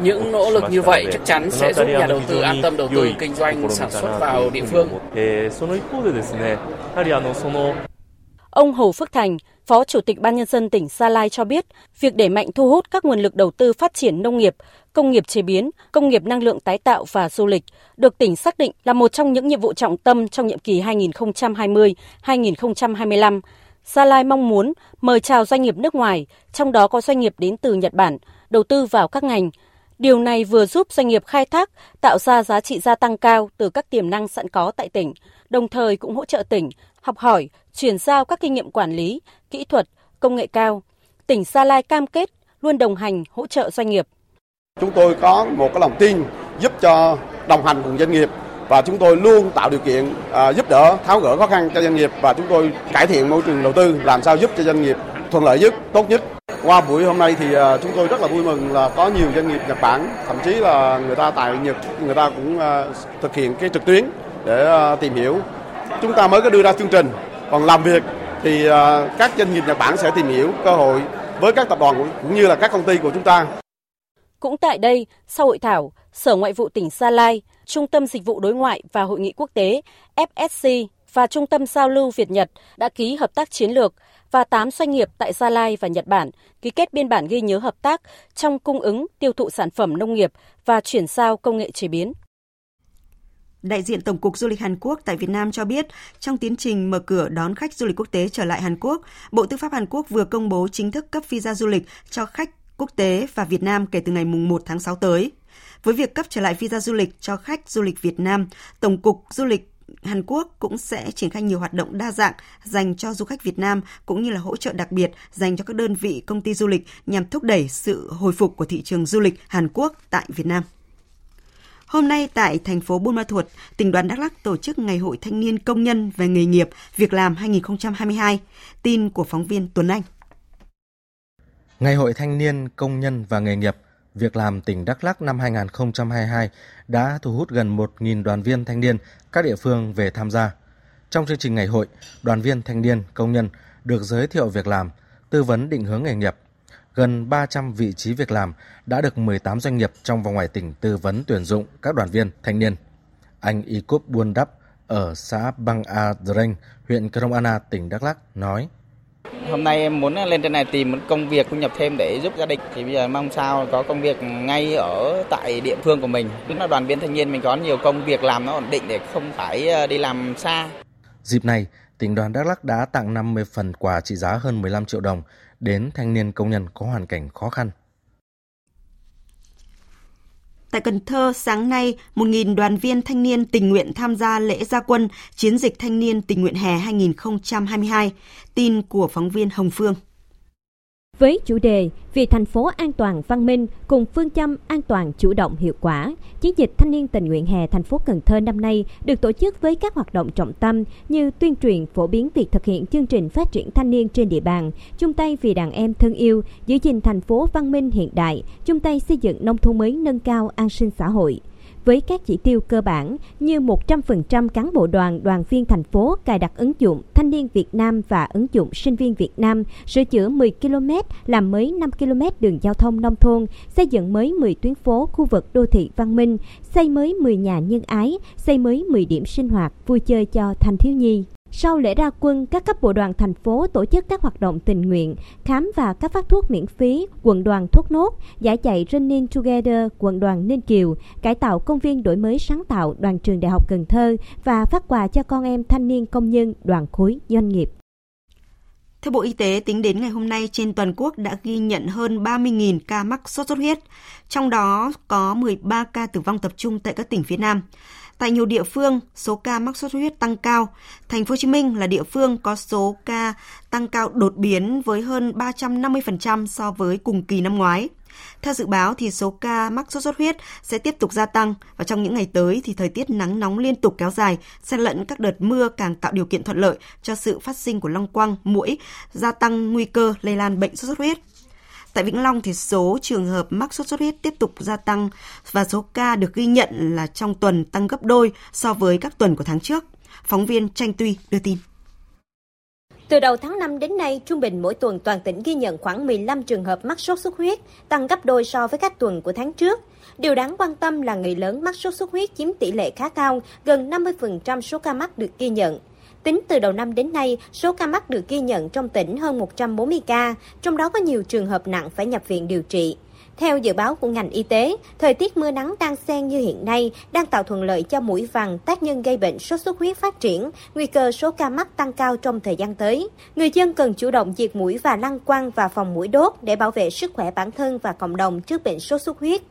Những nỗ lực như vậy chắc chắn sẽ giúp nhà đầu tư an tâm đầu tư kinh doanh sản xuất vào địa phương. Ông Hồ Phước Thành, Phó Chủ tịch Ban Nhân dân tỉnh Gia Lai cho biết, việc đẩy mạnh thu hút các nguồn lực đầu tư phát triển nông nghiệp, công nghiệp chế biến, công nghiệp năng lượng tái tạo và du lịch được tỉnh xác định là một trong những nhiệm vụ trọng tâm trong nhiệm kỳ 2020-2025. Gia Lai mong muốn mời chào doanh nghiệp nước ngoài, trong đó có doanh nghiệp đến từ Nhật Bản, đầu tư vào các ngành. Điều này vừa giúp doanh nghiệp khai thác, tạo ra giá trị gia tăng cao từ các tiềm năng sẵn có tại tỉnh, đồng thời cũng hỗ trợ tỉnh học hỏi, chuyển giao các kinh nghiệm quản lý, kỹ thuật, công nghệ cao. Tỉnh Gia Lai cam kết luôn đồng hành hỗ trợ doanh nghiệp. Chúng tôi có một cái lòng tin giúp cho đồng hành cùng doanh nghiệp và chúng tôi luôn tạo điều kiện à, giúp đỡ tháo gỡ khó khăn cho doanh nghiệp và chúng tôi cải thiện môi trường đầu tư làm sao giúp cho doanh nghiệp thuận lợi nhất, tốt nhất. Qua buổi hôm nay thì à, chúng tôi rất là vui mừng là có nhiều doanh nghiệp Nhật Bản, thậm chí là người ta tại Nhật người ta cũng à, thực hiện cái trực tuyến để à, tìm hiểu chúng ta mới có đưa ra chương trình còn làm việc thì à, các doanh nghiệp Nhật Bản sẽ tìm hiểu cơ hội với các tập đoàn cũng như là các công ty của chúng ta. Cũng tại đây, sau hội thảo, Sở Ngoại vụ tỉnh Gia Lai, Trung tâm Dịch vụ Đối ngoại và Hội nghị quốc tế FSC và Trung tâm Giao lưu Việt Nhật đã ký hợp tác chiến lược và 8 doanh nghiệp tại Gia Lai và Nhật Bản ký kết biên bản ghi nhớ hợp tác trong cung ứng, tiêu thụ sản phẩm nông nghiệp và chuyển giao công nghệ chế biến. Đại diện Tổng cục Du lịch Hàn Quốc tại Việt Nam cho biết, trong tiến trình mở cửa đón khách du lịch quốc tế trở lại Hàn Quốc, Bộ Tư pháp Hàn Quốc vừa công bố chính thức cấp visa du lịch cho khách quốc tế và Việt Nam kể từ ngày 1 tháng 6 tới. Với việc cấp trở lại visa du lịch cho khách du lịch Việt Nam, Tổng cục Du lịch Hàn Quốc cũng sẽ triển khai nhiều hoạt động đa dạng dành cho du khách Việt Nam cũng như là hỗ trợ đặc biệt dành cho các đơn vị công ty du lịch nhằm thúc đẩy sự hồi phục của thị trường du lịch Hàn Quốc tại Việt Nam. Hôm nay tại thành phố Buôn Ma Thuột, tỉnh đoàn Đắk Lắk tổ chức Ngày hội Thanh niên Công nhân về nghề nghiệp, việc làm 2022. Tin của phóng viên Tuấn Anh. Ngày hội Thanh niên Công nhân và nghề nghiệp, việc làm tỉnh Đắk Lắk năm 2022 đã thu hút gần 1.000 đoàn viên thanh niên các địa phương về tham gia. Trong chương trình ngày hội, đoàn viên thanh niên công nhân được giới thiệu việc làm, tư vấn định hướng nghề nghiệp, gần 300 vị trí việc làm đã được 18 doanh nghiệp trong và ngoài tỉnh tư vấn tuyển dụng các đoàn viên thanh niên. Anh Ikup Buôn Đắp ở xã Bang A Dreng, huyện Krông Anna, tỉnh Đắk Lắk nói. Hôm nay em muốn lên trên này tìm một công việc thu nhập thêm để giúp gia đình. Thì bây giờ mong sao có công việc ngay ở tại địa phương của mình. tức là đoàn viên thanh niên mình có nhiều công việc làm nó ổn định để không phải ờ, đi làm xa. Dịp này, tỉnh đoàn Đắk Lắk đã tặng 50 phần quà trị giá hơn 15 triệu đồng đến thanh niên công nhân có hoàn cảnh khó khăn. Tại Cần Thơ, sáng nay, 1.000 đoàn viên thanh niên tình nguyện tham gia lễ gia quân chiến dịch thanh niên tình nguyện hè 2022. Tin của phóng viên Hồng Phương. Với chủ đề Vì thành phố an toàn văn minh cùng phương châm an toàn chủ động hiệu quả, chiến dịch thanh niên tình nguyện hè thành phố Cần Thơ năm nay được tổ chức với các hoạt động trọng tâm như tuyên truyền phổ biến việc thực hiện chương trình phát triển thanh niên trên địa bàn, chung tay vì đàn em thân yêu, giữ gìn thành phố văn minh hiện đại, chung tay xây dựng nông thôn mới nâng cao an sinh xã hội với các chỉ tiêu cơ bản như 100% cán bộ đoàn, đoàn viên thành phố cài đặt ứng dụng Thanh niên Việt Nam và ứng dụng Sinh viên Việt Nam, sửa chữa 10 km, làm mới 5 km đường giao thông nông thôn, xây dựng mới 10 tuyến phố khu vực đô thị văn minh, xây mới 10 nhà nhân ái, xây mới 10 điểm sinh hoạt vui chơi cho thanh thiếu nhi. Sau lễ ra quân, các cấp bộ đoàn thành phố tổ chức các hoạt động tình nguyện, khám và cấp phát thuốc miễn phí, quận đoàn thuốc nốt, giải chạy Running Together, quận đoàn Ninh Kiều, cải tạo công viên đổi mới sáng tạo đoàn trường Đại học Cần Thơ và phát quà cho con em thanh niên công nhân đoàn khối doanh nghiệp. Theo Bộ Y tế, tính đến ngày hôm nay trên toàn quốc đã ghi nhận hơn 30.000 ca mắc sốt xuất huyết, trong đó có 13 ca tử vong tập trung tại các tỉnh phía Nam. Tại nhiều địa phương, số ca mắc sốt xuất huyết tăng cao. Thành phố Hồ Chí Minh là địa phương có số ca tăng cao đột biến với hơn 350% so với cùng kỳ năm ngoái. Theo dự báo thì số ca mắc sốt xuất huyết sẽ tiếp tục gia tăng và trong những ngày tới thì thời tiết nắng nóng liên tục kéo dài, xen lẫn các đợt mưa càng tạo điều kiện thuận lợi cho sự phát sinh của long quăng, muỗi, gia tăng nguy cơ lây lan bệnh sốt xuất huyết. Tại Vĩnh Long thì số trường hợp mắc sốt xuất huyết tiếp tục gia tăng và số ca được ghi nhận là trong tuần tăng gấp đôi so với các tuần của tháng trước. Phóng viên Tranh Tuy đưa tin. Từ đầu tháng 5 đến nay, trung bình mỗi tuần toàn tỉnh ghi nhận khoảng 15 trường hợp mắc sốt xuất huyết, tăng gấp đôi so với các tuần của tháng trước. Điều đáng quan tâm là người lớn mắc sốt xuất huyết chiếm tỷ lệ khá cao, gần 50% số ca mắc được ghi nhận. Tính từ đầu năm đến nay, số ca mắc được ghi nhận trong tỉnh hơn 140 ca, trong đó có nhiều trường hợp nặng phải nhập viện điều trị. Theo dự báo của ngành y tế, thời tiết mưa nắng đang xen như hiện nay đang tạo thuận lợi cho mũi vằn tác nhân gây bệnh sốt xuất huyết phát triển, nguy cơ số ca mắc tăng cao trong thời gian tới. Người dân cần chủ động diệt mũi và lăng quăng và phòng mũi đốt để bảo vệ sức khỏe bản thân và cộng đồng trước bệnh sốt xuất huyết.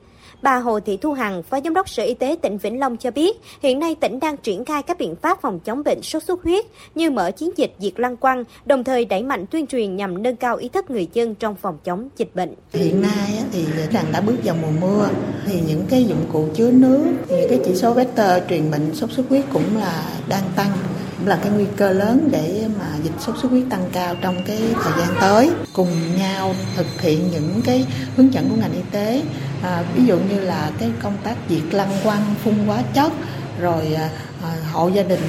Bà Hồ Thị Thu Hằng, Phó Giám đốc Sở Y tế tỉnh Vĩnh Long cho biết, hiện nay tỉnh đang triển khai các biện pháp phòng chống bệnh sốt xuất huyết như mở chiến dịch diệt lăng quăng, đồng thời đẩy mạnh tuyên truyền nhằm nâng cao ý thức người dân trong phòng chống dịch bệnh. Hiện nay thì đang đã bước vào mùa mưa, thì những cái dụng cụ chứa nước, những cái chỉ số vector truyền bệnh sốt xuất huyết cũng là đang tăng cũng là cái nguy cơ lớn để mà dịch sốt xuất huyết tăng cao trong cái thời gian tới. Cùng nhau thực hiện những cái hướng dẫn của ngành y tế. À, ví dụ như là cái công tác diệt lăng quăng phun hóa chất rồi à, à hộ gia đình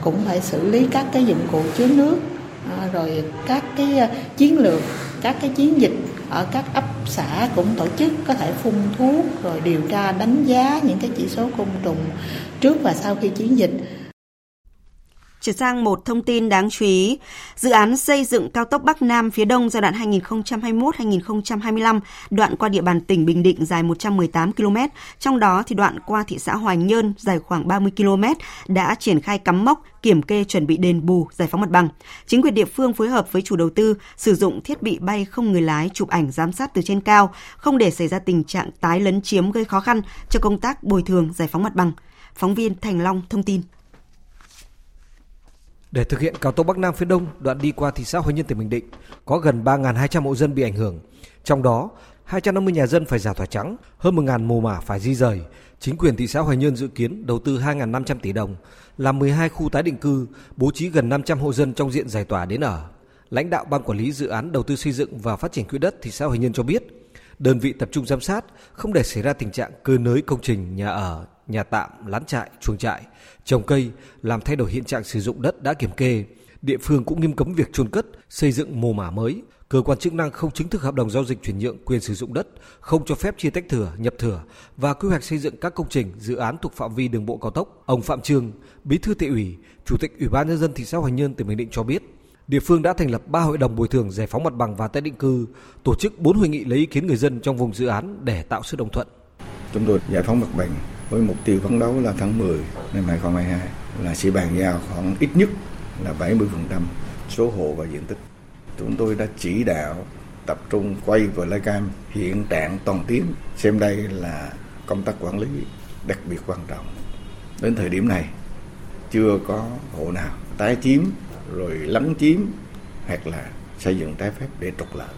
cũng phải xử lý các cái dụng cụ chứa nước à, rồi các cái à, chiến lược các cái chiến dịch ở các ấp xã cũng tổ chức có thể phun thuốc rồi điều tra đánh giá những cái chỉ số côn trùng trước và sau khi chiến dịch. Chuyển sang một thông tin đáng chú ý, dự án xây dựng cao tốc Bắc Nam phía Đông giai đoạn 2021-2025, đoạn qua địa bàn tỉnh Bình Định dài 118 km, trong đó thì đoạn qua thị xã Hoài Nhơn dài khoảng 30 km đã triển khai cắm mốc, kiểm kê chuẩn bị đền bù, giải phóng mặt bằng. Chính quyền địa phương phối hợp với chủ đầu tư sử dụng thiết bị bay không người lái chụp ảnh giám sát từ trên cao, không để xảy ra tình trạng tái lấn chiếm gây khó khăn cho công tác bồi thường giải phóng mặt bằng. Phóng viên Thành Long thông tin. Để thực hiện cao tốc Bắc Nam phía Đông đoạn đi qua thị xã Hoài Nhơn tỉnh Bình Định có gần 3.200 hộ dân bị ảnh hưởng. Trong đó, 250 nhà dân phải giả thỏa trắng, hơn 1.000 mồ mả phải di rời. Chính quyền thị xã Hoài Nhơn dự kiến đầu tư 2.500 tỷ đồng, làm 12 khu tái định cư, bố trí gần 500 hộ dân trong diện giải tỏa đến ở. Lãnh đạo Ban Quản lý Dự án Đầu tư xây dựng và Phát triển quỹ đất thị xã Hoài Nhơn cho biết, đơn vị tập trung giám sát không để xảy ra tình trạng cơ nới công trình nhà ở, nhà tạm, lán trại, chuồng trại, trồng cây làm thay đổi hiện trạng sử dụng đất đã kiểm kê. Địa phương cũng nghiêm cấm việc chôn cất, xây dựng mồ mả mới. Cơ quan chức năng không chính thức hợp đồng giao dịch chuyển nhượng quyền sử dụng đất, không cho phép chia tách thửa, nhập thửa và quy hoạch xây dựng các công trình, dự án thuộc phạm vi đường bộ cao tốc. Ông Phạm Trương, Bí thư thị ủy, Chủ tịch Ủy ban nhân dân thị xã Hoài Nhơn tỉnh Bình Định cho biết, địa phương đã thành lập 3 hội đồng bồi thường giải phóng mặt bằng và tái định cư, tổ chức 4 hội nghị lấy ý kiến người dân trong vùng dự án để tạo sự đồng thuận. Chúng tôi giải phóng mặt bằng với mục tiêu phấn đấu là tháng 10 năm 2022 là sẽ bàn giao khoảng ít nhất là 70% số hộ và diện tích. Chúng tôi đã chỉ đạo tập trung quay và lấy cam hiện trạng toàn tuyến, xem đây là công tác quản lý đặc biệt quan trọng. Đến thời điểm này, chưa có hộ nào tái chiếm, rồi lấn chiếm, hoặc là xây dựng trái phép để trục lợi.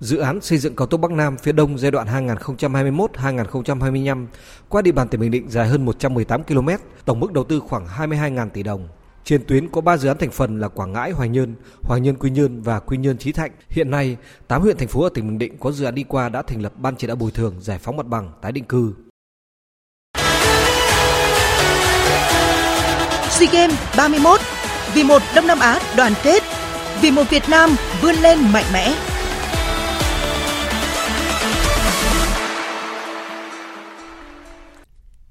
Dự án xây dựng cao tốc Bắc Nam phía Đông giai đoạn 2021-2025 qua địa bàn tỉnh Bình Định dài hơn 118 km, tổng mức đầu tư khoảng 22.000 tỷ đồng. Trên tuyến có 3 dự án thành phần là Quảng Ngãi, Hoài Nhơn, Hoài Nhơn Quy Nhơn và Quy Nhơn Chí Thạnh. Hiện nay, 8 huyện thành phố ở tỉnh Bình Định có dự án đi qua đã thành lập ban chỉ đạo bồi thường, giải phóng mặt bằng, tái định cư. SEA Games 31 vì một Đông Nam Á đoàn kết, vì một Việt Nam vươn lên mạnh mẽ.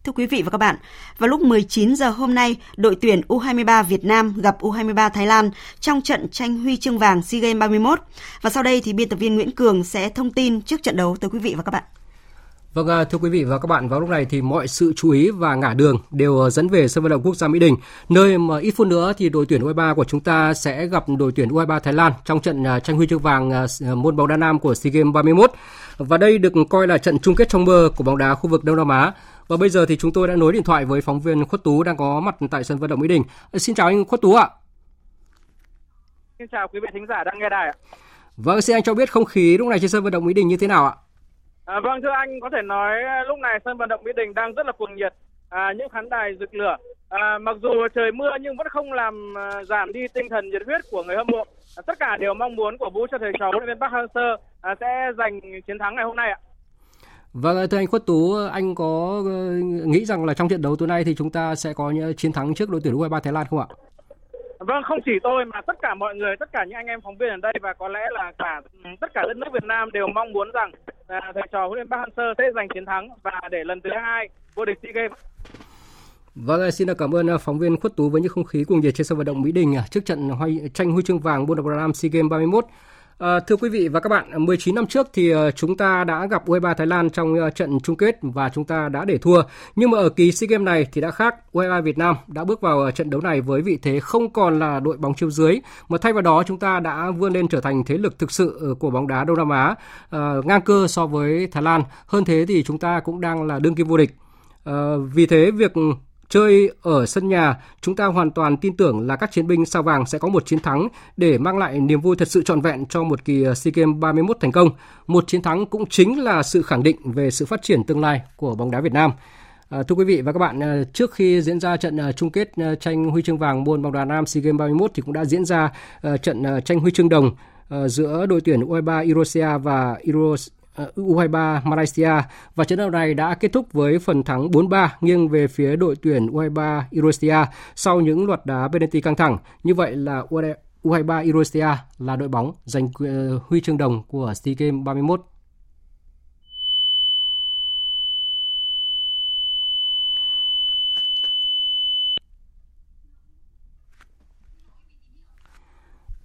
Thưa quý vị và các bạn, vào lúc 19 giờ hôm nay, đội tuyển U23 Việt Nam gặp U23 Thái Lan trong trận tranh huy chương vàng SEA Games 31. Và sau đây thì biên tập viên Nguyễn Cường sẽ thông tin trước trận đấu tới quý vị và các bạn. Vâng, à, thưa quý vị và các bạn, vào lúc này thì mọi sự chú ý và ngả đường đều à, dẫn về sân vận động quốc gia Mỹ Đình, nơi mà ít phút nữa thì đội tuyển U23 của chúng ta sẽ gặp đội tuyển U23 Thái Lan trong trận à, tranh huy chương vàng môn bóng đá nam của SEA Games 31. Và đây được coi là trận chung kết trong mơ của bóng đá khu vực Đông Nam Á. Và bây giờ thì chúng tôi đã nối điện thoại với phóng viên Khuất Tú đang có mặt tại sân vận động Mỹ Đình. Xin chào anh Khuất Tú ạ. Xin chào quý vị thính giả đang nghe đài ạ. Vâng, xin anh cho biết không khí lúc này trên sân vận động Mỹ Đình như thế nào ạ? À, vâng thưa anh, có thể nói à, lúc này sân vận động Mỹ Đình đang rất là cuồng nhiệt. À, những khán đài rực lửa. À, mặc dù trời mưa nhưng vẫn không làm à, giảm đi tinh thần nhiệt huyết của người hâm mộ. À, tất cả đều mong muốn của bố cho thầy trò huấn luyện viên Park Hang-seo à, sẽ giành chiến thắng ngày hôm nay ạ. Vâng, thưa anh Khuất Tú, anh có ờ, nghĩ rằng là trong trận đấu tối nay thì chúng ta sẽ có những chiến thắng trước đội tuyển U23 Thái Lan không ạ? Vâng, không chỉ tôi mà tất cả mọi người, tất cả những anh em phóng viên ở đây và có lẽ là cả tất cả đất nước Việt Nam đều mong muốn rằng à, thầy trò huấn luyện Park Hang-seo sẽ giành chiến thắng và để lần thứ hai vô địch SEA Games. Vâng, xin cảm ơn ờ, phóng viên Khuất Tú với những không khí cuồng nhiệt trên sân vận động Mỹ Đình trước trận huy, tranh huy chương vàng đá nam SEA Games 31. À, thưa quý vị và các bạn, 19 năm trước thì ờ, chúng ta đã gặp U23 Thái Lan trong ờ, trận chung kết và chúng ta đã để thua. Nhưng mà ở kỳ SEA Games này thì đã khác. U23 Việt Nam đã bước vào trận đấu này với vị thế không còn là đội bóng chiếu dưới, mà thay vào đó chúng ta đã vươn lên trở thành thế lực thực sự của bóng đá Đông Nam Á, à, ngang cơ so với Thái Lan. Hơn thế thì chúng ta cũng đang là đương kim vô địch. À, vì thế việc Chơi ở sân nhà, chúng ta hoàn toàn tin tưởng là các chiến binh sao vàng sẽ có một chiến thắng để mang lại niềm vui thật sự trọn vẹn cho một kỳ ờ, SEA Games 31 thành công. Một chiến thắng cũng chính là sự khẳng định về sự phát triển tương lai của bóng đá Việt Nam. À, thưa quý vị và các bạn, ờ, trước khi diễn ra trận chung kết tranh huy chương vàng môn bóng đá nam SEA Games 31 thì cũng đã diễn ra trận tranh huy chương đồng giữa đội tuyển U23 irosia và Ờ, Ờ, U23 Malaysia và trận đấu này đã kết thúc với phần thắng 4-3 nghiêng về phía đội tuyển U23 Indonesia sau những loạt đá penalty căng thẳng. Như vậy là U23 Indonesia là đội bóng giành ờ, huy chương đồng của SEA Games 31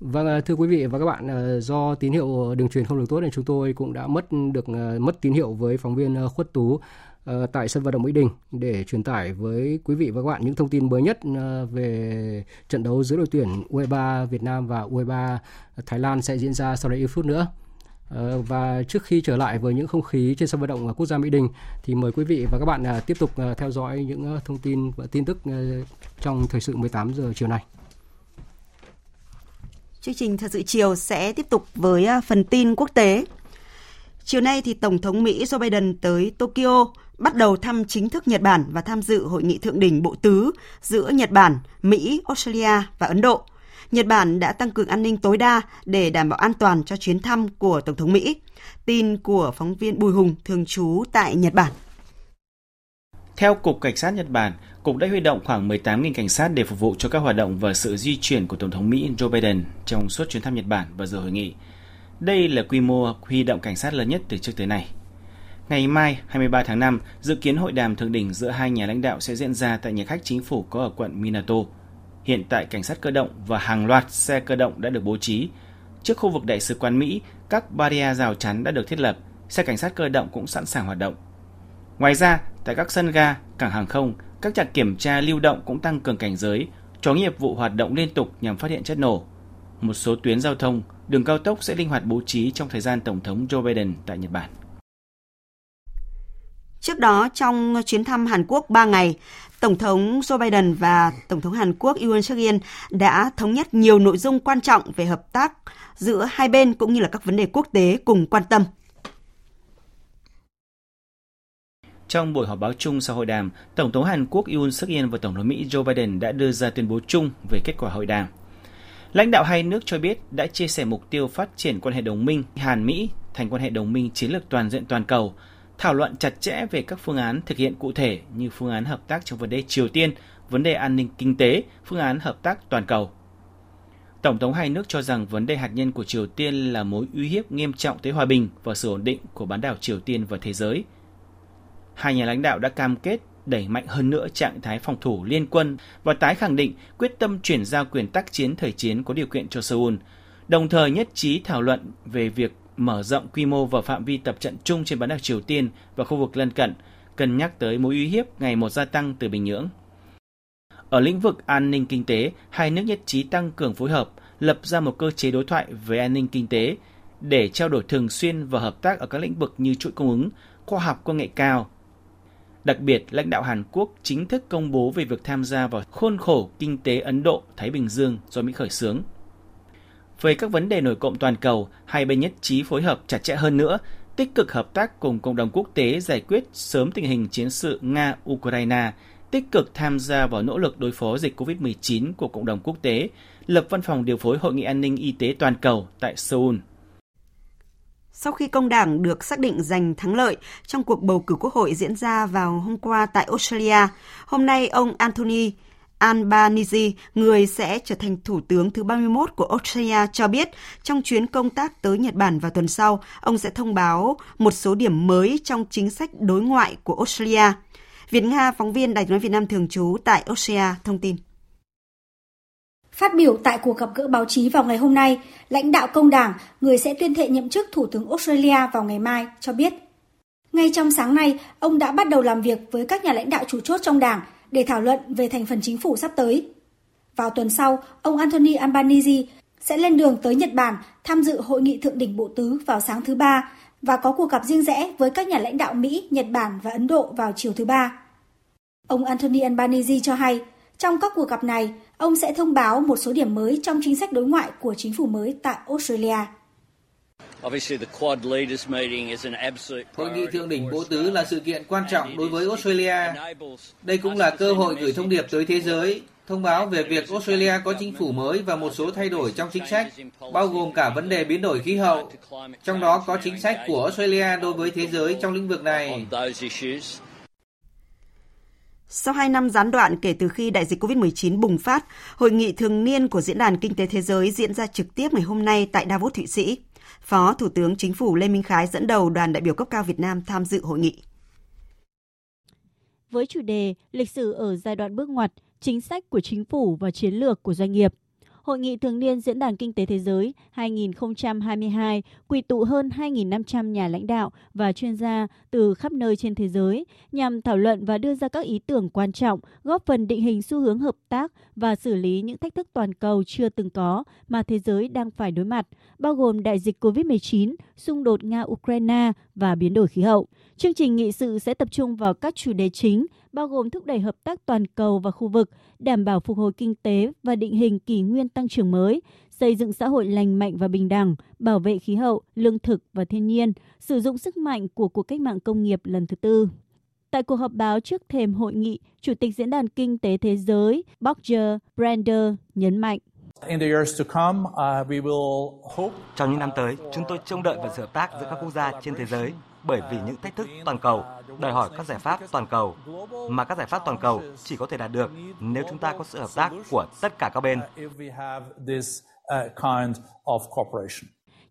Vâng, à, thưa quý vị và các bạn, à, do tín hiệu đường truyền không được tốt nên chúng tôi cũng đã mất được à, mất tín hiệu với phóng viên Khuất Tú tại sân vận động Mỹ Đình để truyền tải với quý vị và các bạn những thông tin mới nhất về trận đấu giữa đội tuyển U23 Việt Nam và U23 Thái Lan sẽ diễn ra sau đây ít phút nữa. Ờ, và trước khi trở lại với những không khí trên sân vận động quốc gia Mỹ Đình thì mời quý vị và các bạn tiếp tục theo dõi những thông tin và tin tức trong thời sự 18 giờ chiều nay. Chương trình Thật sự chiều sẽ tiếp tục với à, phần tin quốc tế. Chiều nay thì Tổng thống Mỹ Joe Biden tới Tokyo bắt đầu thăm chính thức Nhật Bản và tham dự hội nghị thượng đỉnh bộ tứ giữa Nhật Bản, Mỹ, Australia và Ấn Độ. Nhật Bản đã tăng cường an ninh tối đa để đảm bảo an toàn cho chuyến thăm của Tổng thống Mỹ. Tin của phóng viên Bùi Hùng thường trú tại Nhật Bản. Theo Cục Cảnh sát Nhật Bản, Cục đã huy động khoảng 18.000 cảnh sát để phục vụ cho các hoạt động và sự di chuyển của Tổng thống Mỹ Joe Biden trong suốt chuyến thăm Nhật Bản và giờ hội nghị. Đây là quy mô huy động cảnh sát lớn nhất từ trước tới nay. Ngày mai, 23 tháng 5, dự kiến hội đàm thượng đỉnh giữa hai nhà lãnh đạo sẽ diễn ra tại nhà khách chính phủ có ở quận Minato. Hiện tại, cảnh sát cơ động và hàng loạt xe cơ động đã được bố trí. Trước khu vực đại sứ quán Mỹ, các barrier rào chắn đã được thiết lập, xe cảnh sát cơ động cũng sẵn sàng hoạt động. Ngoài ra, tại các sân ga, cảng hàng không, các trạm kiểm tra lưu động cũng tăng cường cảnh giới, cho nghiệp vụ hoạt động liên tục nhằm phát hiện chất nổ. Một số tuyến giao thông, đường cao tốc sẽ linh hoạt bố trí trong thời gian Tổng thống Joe Biden tại Nhật Bản. Trước đó, trong chuyến thăm Hàn Quốc 3 ngày, Tổng thống Joe Biden và Tổng thống Hàn Quốc Yoon suk yeol đã thống nhất nhiều nội dung quan trọng về hợp tác giữa hai bên cũng như là các vấn đề quốc tế cùng quan tâm. Trong buổi họp báo chung sau hội đàm, Tổng thống Hàn Quốc Yoon suk yeol và Tổng thống Mỹ Joe Biden đã đưa ra tuyên bố chung về kết quả hội đàm. Lãnh đạo hai nước cho biết đã chia sẻ mục tiêu phát triển quan hệ đồng minh Hàn-Mỹ thành quan hệ đồng minh chiến lược toàn diện toàn cầu, thảo luận chặt chẽ về các phương án thực hiện cụ thể như phương án hợp tác trong vấn đề Triều Tiên vấn đề an ninh kinh tế, phương án hợp tác toàn cầu. Tổng thống hai nước cho rằng vấn đề hạt nhân của Triều Tiên là mối uy hiếp nghiêm trọng tới hòa bình và sự ổn định của bán đảo Triều Tiên và thế giới. Hai nhà lãnh đạo đã cam kết đẩy mạnh hơn nữa trạng thái phòng thủ liên quân và tái khẳng định quyết tâm chuyển giao quyền tác chiến thời chiến có điều kiện cho Seoul, đồng thời nhất trí thảo luận về việc mở rộng quy mô và phạm vi tập trận chung trên bán đảo Triều Tiên và khu vực lân cận, cân nhắc tới mối uy hiếp ngày một gia tăng từ Bình Nhưỡng. Ở lĩnh vực an ninh kinh tế, hai nước nhất trí tăng cường phối hợp, lập ra một cơ chế đối thoại về an ninh kinh tế để trao đổi thường xuyên và hợp tác ở các lĩnh vực như chuỗi cung ứng, khoa học công nghệ cao. Đặc biệt, lãnh đạo Hàn Quốc chính thức công bố về việc tham gia vào khuôn khổ kinh tế Ấn Độ-Thái Bình Dương do Mỹ khởi xướng. Về các vấn đề nổi cộng toàn cầu, hai bên nhất trí phối hợp chặt chẽ hơn nữa, tích cực hợp tác cùng cộng đồng quốc tế giải quyết sớm tình hình chiến sự Nga-Ukraine, tích cực tham gia vào nỗ lực đối phó dịch COVID-19 của cộng đồng quốc tế, lập văn phòng điều phối Hội nghị an ninh y tế toàn cầu tại Seoul. Sau khi công đảng được xác định giành thắng lợi trong cuộc bầu cử quốc hội diễn ra vào hôm qua tại Australia, hôm nay ông Anthony Albanese, người sẽ trở thành thủ tướng thứ 31 của Australia, cho biết trong chuyến công tác tới Nhật Bản vào tuần sau, ông sẽ thông báo một số điểm mới trong chính sách đối ngoại của Australia. Việt Nga, phóng viên Đài tiếng nói Việt Nam thường trú tại Australia, thông tin. Phát biểu tại cuộc gặp gỡ báo chí vào ngày hôm nay, lãnh đạo công đảng, người sẽ tuyên thệ nhậm chức Thủ tướng Australia vào ngày mai, cho biết. Ngay trong sáng nay, ông đã bắt đầu làm việc với các nhà lãnh đạo chủ chốt trong đảng để thảo luận về thành phần chính phủ sắp tới. Vào tuần sau, ông Anthony Albanese sẽ lên đường tới Nhật Bản tham dự hội nghị thượng đỉnh bộ tứ vào sáng thứ ba và có cuộc gặp riêng rẽ với các nhà lãnh đạo Mỹ, Nhật Bản và Ấn Độ vào chiều thứ ba. Ông Anthony Albanese cho hay, trong các cuộc gặp này, ông sẽ thông báo một số điểm mới trong chính sách đối ngoại của chính phủ mới tại Australia. Hội nghị thượng đỉnh Bộ Tứ là sự kiện quan trọng đối với Australia. Đây cũng là cơ hội gửi thông điệp tới thế giới, thông báo về việc Australia có chính phủ mới và một số thay đổi trong chính sách, bao gồm cả vấn đề biến đổi khí hậu. Trong đó có chính sách của Australia đối với thế giới trong lĩnh vực này. Sau 2 năm gián đoạn kể từ khi đại dịch COVID-19 bùng phát, hội nghị thường niên của Diễn đàn Kinh tế Thế giới diễn ra trực tiếp ngày hôm nay tại Davos, Thụy Sĩ. Phó Thủ tướng Chính phủ Lê Minh Khái dẫn đầu đoàn đại biểu cấp cao Việt Nam tham dự hội nghị. Với chủ đề Lịch sử ở giai đoạn bước ngoặt, chính sách của chính phủ và chiến lược của doanh nghiệp, Hội nghị thường niên Diễn đàn Kinh tế Thế giới 2022 quy tụ hơn 2.500 nhà lãnh đạo và chuyên gia từ khắp nơi trên thế giới nhằm thảo luận và đưa ra các ý tưởng quan trọng, góp phần định hình xu hướng hợp tác và xử lý những thách thức toàn cầu chưa từng có mà thế giới đang phải đối mặt, bao gồm đại dịch COVID-19, xung đột Nga-Ukraine và biến đổi khí hậu. Chương trình nghị sự sẽ tập trung vào các chủ đề chính, bao gồm thúc đẩy hợp tác toàn cầu và khu vực, đảm bảo phục hồi kinh tế và định hình kỷ nguyên tăng trưởng mới, xây dựng xã hội lành mạnh và bình đẳng, bảo vệ khí hậu, lương thực và thiên nhiên, sử dụng sức mạnh của cuộc cách mạng công nghiệp lần thứ tư. Tại cuộc họp báo trước thềm hội nghị, Chủ tịch Diễn đàn Kinh tế Thế giới Roger Brander nhấn mạnh. Trong những năm tới, chúng tôi trông đợi vào sự hợp tác giữa các quốc gia trên thế giới bởi vì những thách thức toàn cầu đòi hỏi các giải pháp toàn cầu mà các giải pháp toàn cầu chỉ có thể đạt được nếu chúng ta có sự hợp tác của tất cả các bên.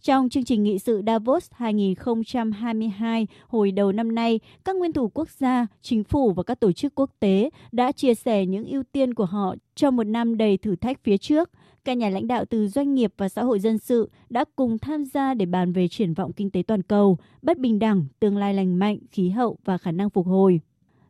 Trong chương trình nghị sự Davos 2022 hồi đầu năm nay, các nguyên thủ quốc gia, chính phủ và các tổ chức quốc tế đã chia sẻ những ưu tiên của họ cho một năm đầy thử thách phía trước. Các nhà lãnh đạo từ doanh nghiệp và xã hội dân sự đã cùng tham gia để bàn về triển vọng kinh tế toàn cầu, bất bình đẳng, tương lai lành mạnh, khí hậu và khả năng phục hồi.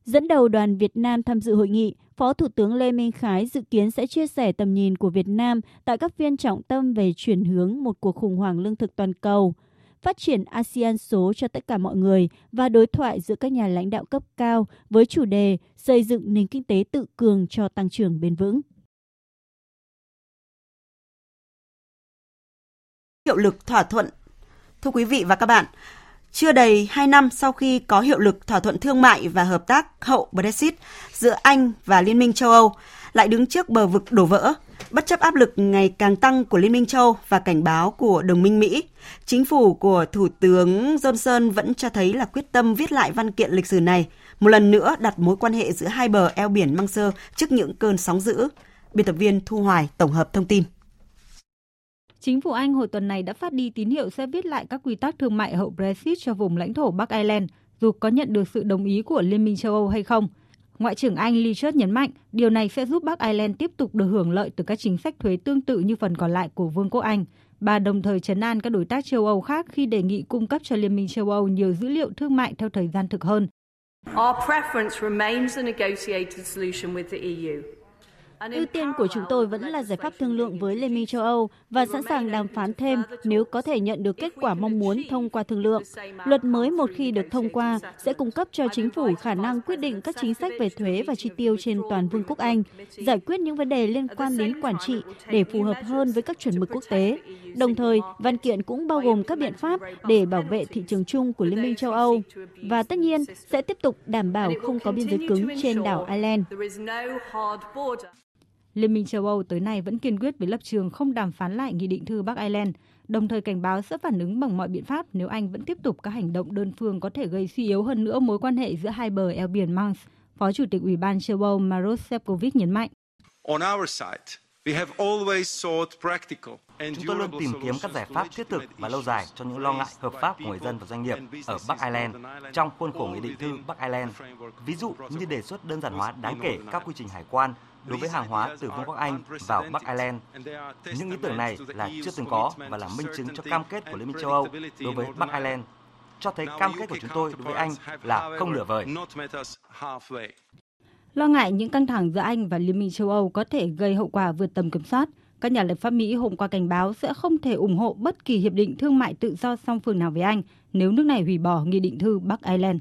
Dẫn đầu đoàn Việt Nam tham dự hội nghị, Phó Thủ tướng Lê Minh Khái dự kiến sẽ chia sẻ tầm nhìn của Việt Nam tại các phiên trọng tâm về chuyển hướng một cuộc khủng hoảng lương thực toàn cầu, phát triển ASEAN số cho tất cả mọi người và đối thoại giữa các nhà lãnh đạo cấp cao với chủ đề xây dựng nền kinh tế tự cường cho tăng trưởng bền vững. Hiệu lực thỏa thuận Thưa quý vị và các bạn, chưa đầy 2 năm sau khi có hiệu lực thỏa thuận thương mại và hợp tác hậu Brexit giữa Anh và Liên minh châu Âu, lại đứng trước bờ vực đổ vỡ. Bất chấp áp lực ngày càng tăng của Liên minh châu và cảnh báo của đồng minh Mỹ, chính phủ của Thủ tướng Johnson vẫn cho thấy là quyết tâm viết lại văn kiện lịch sử này một lần nữa đặt mối quan hệ giữa hai bờ eo biển Măng Sơ trước những cơn sóng dữ. Biên tập viên Thu Hoài tổng hợp thông tin. Chính phủ Anh hồi tuần này đã phát đi tín hiệu sẽ viết lại các quy tắc thương mại hậu Brexit cho vùng lãnh thổ Bắc Ireland, dù có nhận được sự đồng ý của Liên minh châu Âu hay không. Ngoại trưởng Anh Liz Truss nhấn mạnh điều này sẽ giúp Bắc Ireland tiếp tục được hưởng lợi từ các chính sách thuế tương tự như phần còn lại của Vương quốc Anh. Bà đồng thời chấn an các đối tác châu Âu khác khi đề nghị cung cấp cho Liên minh châu Âu nhiều dữ liệu thương mại theo thời gian thực hơn. Our preference remains a negotiated solution with the EU. Ưu tiên của chúng tôi vẫn là giải pháp thương lượng với Liên minh châu Âu và sẵn sàng đàm phán thêm nếu có thể nhận được kết quả mong muốn thông qua thương lượng. Luật mới một khi được thông qua sẽ cung cấp cho chính phủ khả năng quyết định các chính sách về thuế và chi tiêu trên toàn Vương quốc Anh, giải quyết những vấn đề liên quan đến quản trị để phù hợp hơn với các chuẩn mực quốc tế. Đồng thời, văn kiện cũng bao gồm các biện pháp để bảo vệ thị trường chung của Liên minh châu Âu và tất nhiên sẽ tiếp tục đảm bảo không có biên giới cứng trên đảo Ireland. Liên minh châu Âu tới nay vẫn kiên quyết với lập trường không đàm phán lại nghị định thư Bắc Ireland, đồng thời cảnh báo sẽ phản ứng bằng mọi biện pháp nếu Anh vẫn tiếp tục các hành động đơn phương có thể gây suy yếu hơn nữa mối quan hệ giữa hai bờ eo biển Manx. Phó Chủ tịch Ủy ban châu Âu Maros Sefcovic nhấn mạnh. On our side, Chúng tôi luôn tìm kiếm các giải pháp thiết thực và lâu dài cho những lo ngại hợp pháp của người dân và doanh nghiệp ở Bắc Ireland trong khuôn khổ nghị định thư Bắc Ireland. Ví dụ như đề xuất đơn giản hóa đáng kể các quy trình hải quan đối với hàng hóa từ Vương quốc Anh vào Bắc Ireland. Những ý tưởng này là chưa từng có và là minh chứng cho cam kết của Liên minh châu Âu đối với Bắc Ireland, cho thấy cam kết của chúng tôi đối với Anh là không nửa vời. Lo ngại những căng thẳng giữa Anh và Liên minh châu Âu có thể gây hậu quả vượt tầm kiểm soát, các nhà lập pháp Mỹ hôm qua cảnh báo sẽ không thể ủng hộ bất kỳ hiệp định thương mại tự do song phương nào với Anh nếu nước này hủy bỏ nghị định thư Bắc Ireland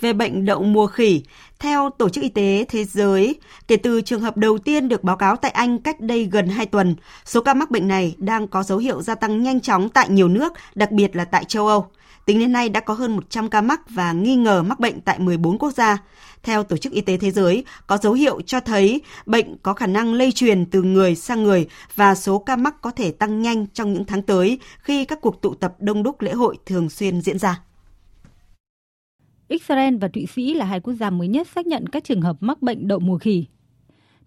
về bệnh đậu mùa khỉ. Theo Tổ chức Y tế Thế giới, kể từ trường hợp đầu tiên được báo cáo tại Anh cách đây gần 2 tuần, số ca mắc bệnh này đang có dấu hiệu gia tăng nhanh chóng tại nhiều nước, đặc biệt là tại châu Âu. Tính đến nay đã có hơn 100 ca mắc và nghi ngờ mắc bệnh tại 14 quốc gia. Theo Tổ chức Y tế Thế giới, có dấu hiệu cho thấy bệnh có khả năng lây truyền từ người sang người và số ca mắc có thể tăng nhanh trong những tháng tới khi các cuộc tụ tập đông đúc lễ hội thường xuyên diễn ra. Israel và Thụy Sĩ là hai quốc gia mới nhất xác nhận các trường hợp mắc bệnh đậu mùa khỉ.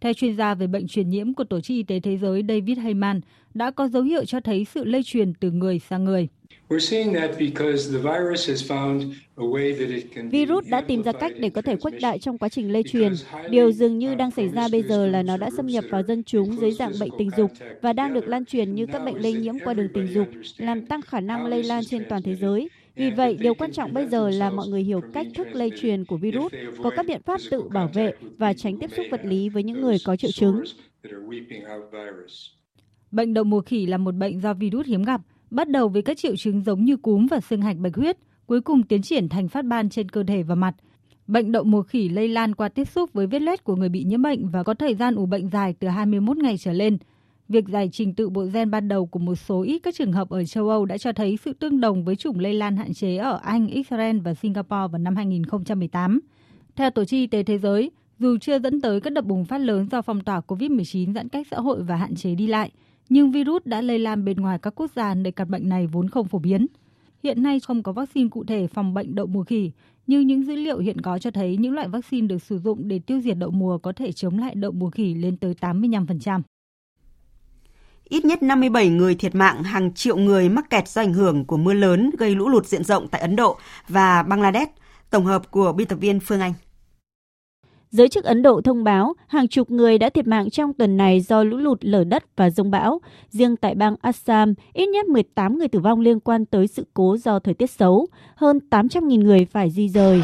Theo chuyên gia về bệnh truyền nhiễm của Tổ chức Y tế Thế giới David Heyman, đã có dấu hiệu cho thấy sự lây truyền từ người sang người. Virus đã tìm ra cách để có thể khuếch đại trong quá trình lây truyền. Điều dường như đang xảy ra bây giờ là nó đã xâm nhập vào dân chúng dưới dạng bệnh tình dục và đang được lan truyền như các bệnh lây nhiễm qua đường tình dục, làm tăng khả năng lây lan trên toàn thế giới. Vì vậy, điều quan trọng bây giờ là mọi người hiểu cách thức lây truyền của virus, có các biện pháp tự bảo vệ và tránh tiếp xúc vật lý với những người có triệu chứng. Bệnh đậu mùa khỉ là một bệnh do virus hiếm gặp, bắt đầu với các triệu chứng giống như cúm và sưng hạch bạch huyết, cuối cùng tiến triển thành phát ban trên cơ thể và mặt. Bệnh đậu mùa khỉ lây lan qua tiếp xúc với vết loét của người bị nhiễm bệnh và có thời gian ủ bệnh dài từ 21 ngày trở lên – Việc giải trình tự bộ gen ban đầu của một số ít các trường hợp ở châu Âu đã cho thấy sự tương đồng với chủng lây lan hạn chế ở Anh, Israel và Singapore vào năm 2018. Theo Tổ chức Y tế Thế giới, dù chưa dẫn tới các đợt bùng phát lớn do phong tỏa COVID-19 giãn cách xã hội và hạn chế đi lại, nhưng virus đã lây lan bên ngoài các quốc gia nơi căn bệnh này vốn không phổ biến. Hiện nay không có vaccine cụ thể phòng bệnh đậu mùa khỉ, nhưng những dữ liệu hiện có cho thấy những loại vaccine được sử dụng để tiêu diệt đậu mùa có thể chống lại đậu mùa khỉ lên tới 85% ít nhất 57 người thiệt mạng, hàng triệu người mắc kẹt do ảnh hưởng của mưa lớn gây lũ lụt diện rộng tại Ấn Độ và Bangladesh. Tổng hợp của biên tập viên Phương Anh. Giới chức Ấn Độ thông báo hàng chục người đã thiệt mạng trong tuần này do lũ lụt lở đất và rông bão. Riêng tại bang Assam, ít nhất 18 người tử vong liên quan tới sự cố do thời tiết xấu. Hơn 800.000 người phải di rời.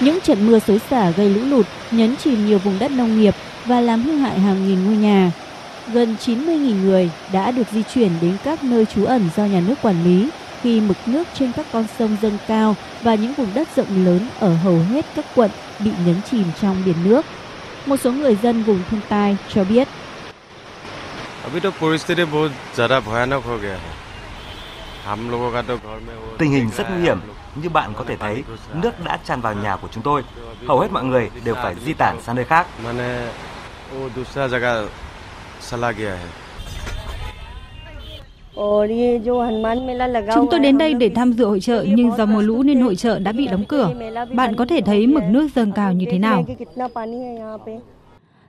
Những trận mưa xối xả gây lũ lụt nhấn chìm nhiều vùng đất nông nghiệp và làm hư hại hàng nghìn ngôi nhà gần 90.000 người đã được di chuyển đến các nơi trú ẩn do nhà nước quản lý khi mực nước trên các con sông dâng cao và những vùng đất rộng lớn ở hầu hết các quận bị nhấn chìm trong biển nước. Một số người dân vùng thiên tai cho biết. Tình hình rất nguy hiểm, như bạn có thể thấy, nước đã tràn vào nhà của chúng tôi. Hầu hết mọi người đều phải di tản sang nơi khác. Chúng tôi đến đây để tham dự hội trợ nhưng do mùa lũ nên hội trợ đã bị đóng cửa. Bạn có thể thấy mực nước dâng cao như thế nào.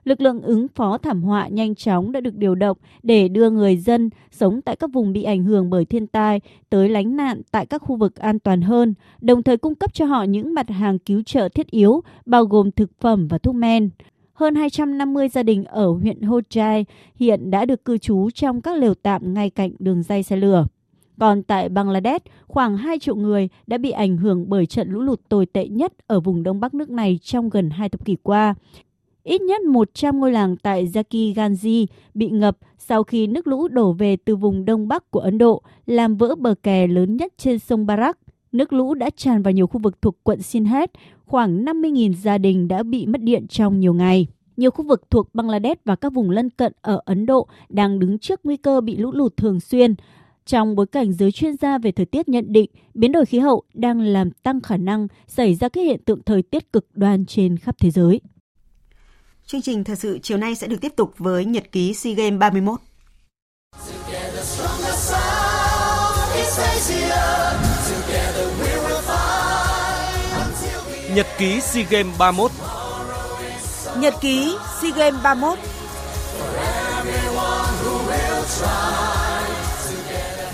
Lực lượng ứng phó thảm họa nhanh chóng đã được điều động để đưa người dân sống tại các vùng bị ảnh hưởng bởi thiên tai tới lánh nạn tại các khu vực an toàn hơn, đồng thời cung cấp cho họ những mặt hàng cứu trợ thiết yếu bao gồm thực phẩm và thuốc men. Hơn 250 gia đình ở huyện Ho Chai hiện đã được cư trú trong các lều tạm ngay cạnh đường dây xe lửa. Còn tại Bangladesh, khoảng 2 triệu người đã bị ảnh hưởng bởi trận lũ lụt tồi tệ nhất ở vùng đông bắc nước này trong gần hai thập kỷ qua. Ít nhất 100 ngôi làng tại Zaki Ganji bị ngập sau khi nước lũ đổ về từ vùng đông bắc của Ấn Độ, làm vỡ bờ kè lớn nhất trên sông Barak. Nước lũ đã tràn vào nhiều khu vực thuộc quận Sinhet, khoảng 50.000 gia đình đã bị mất điện trong nhiều ngày. Nhiều khu vực thuộc Bangladesh và các vùng lân cận ở Ấn Độ đang đứng trước nguy cơ bị lũ lụt thường xuyên. Trong bối cảnh giới chuyên gia về thời tiết nhận định, biến đổi khí hậu đang làm tăng khả năng xảy ra các hiện tượng thời tiết cực đoan trên khắp thế giới. Chương trình thời sự chiều nay sẽ được tiếp tục với nhật ký SEA Games 31. Nhật ký SEA Games 31 Nhật ký SEA Games 31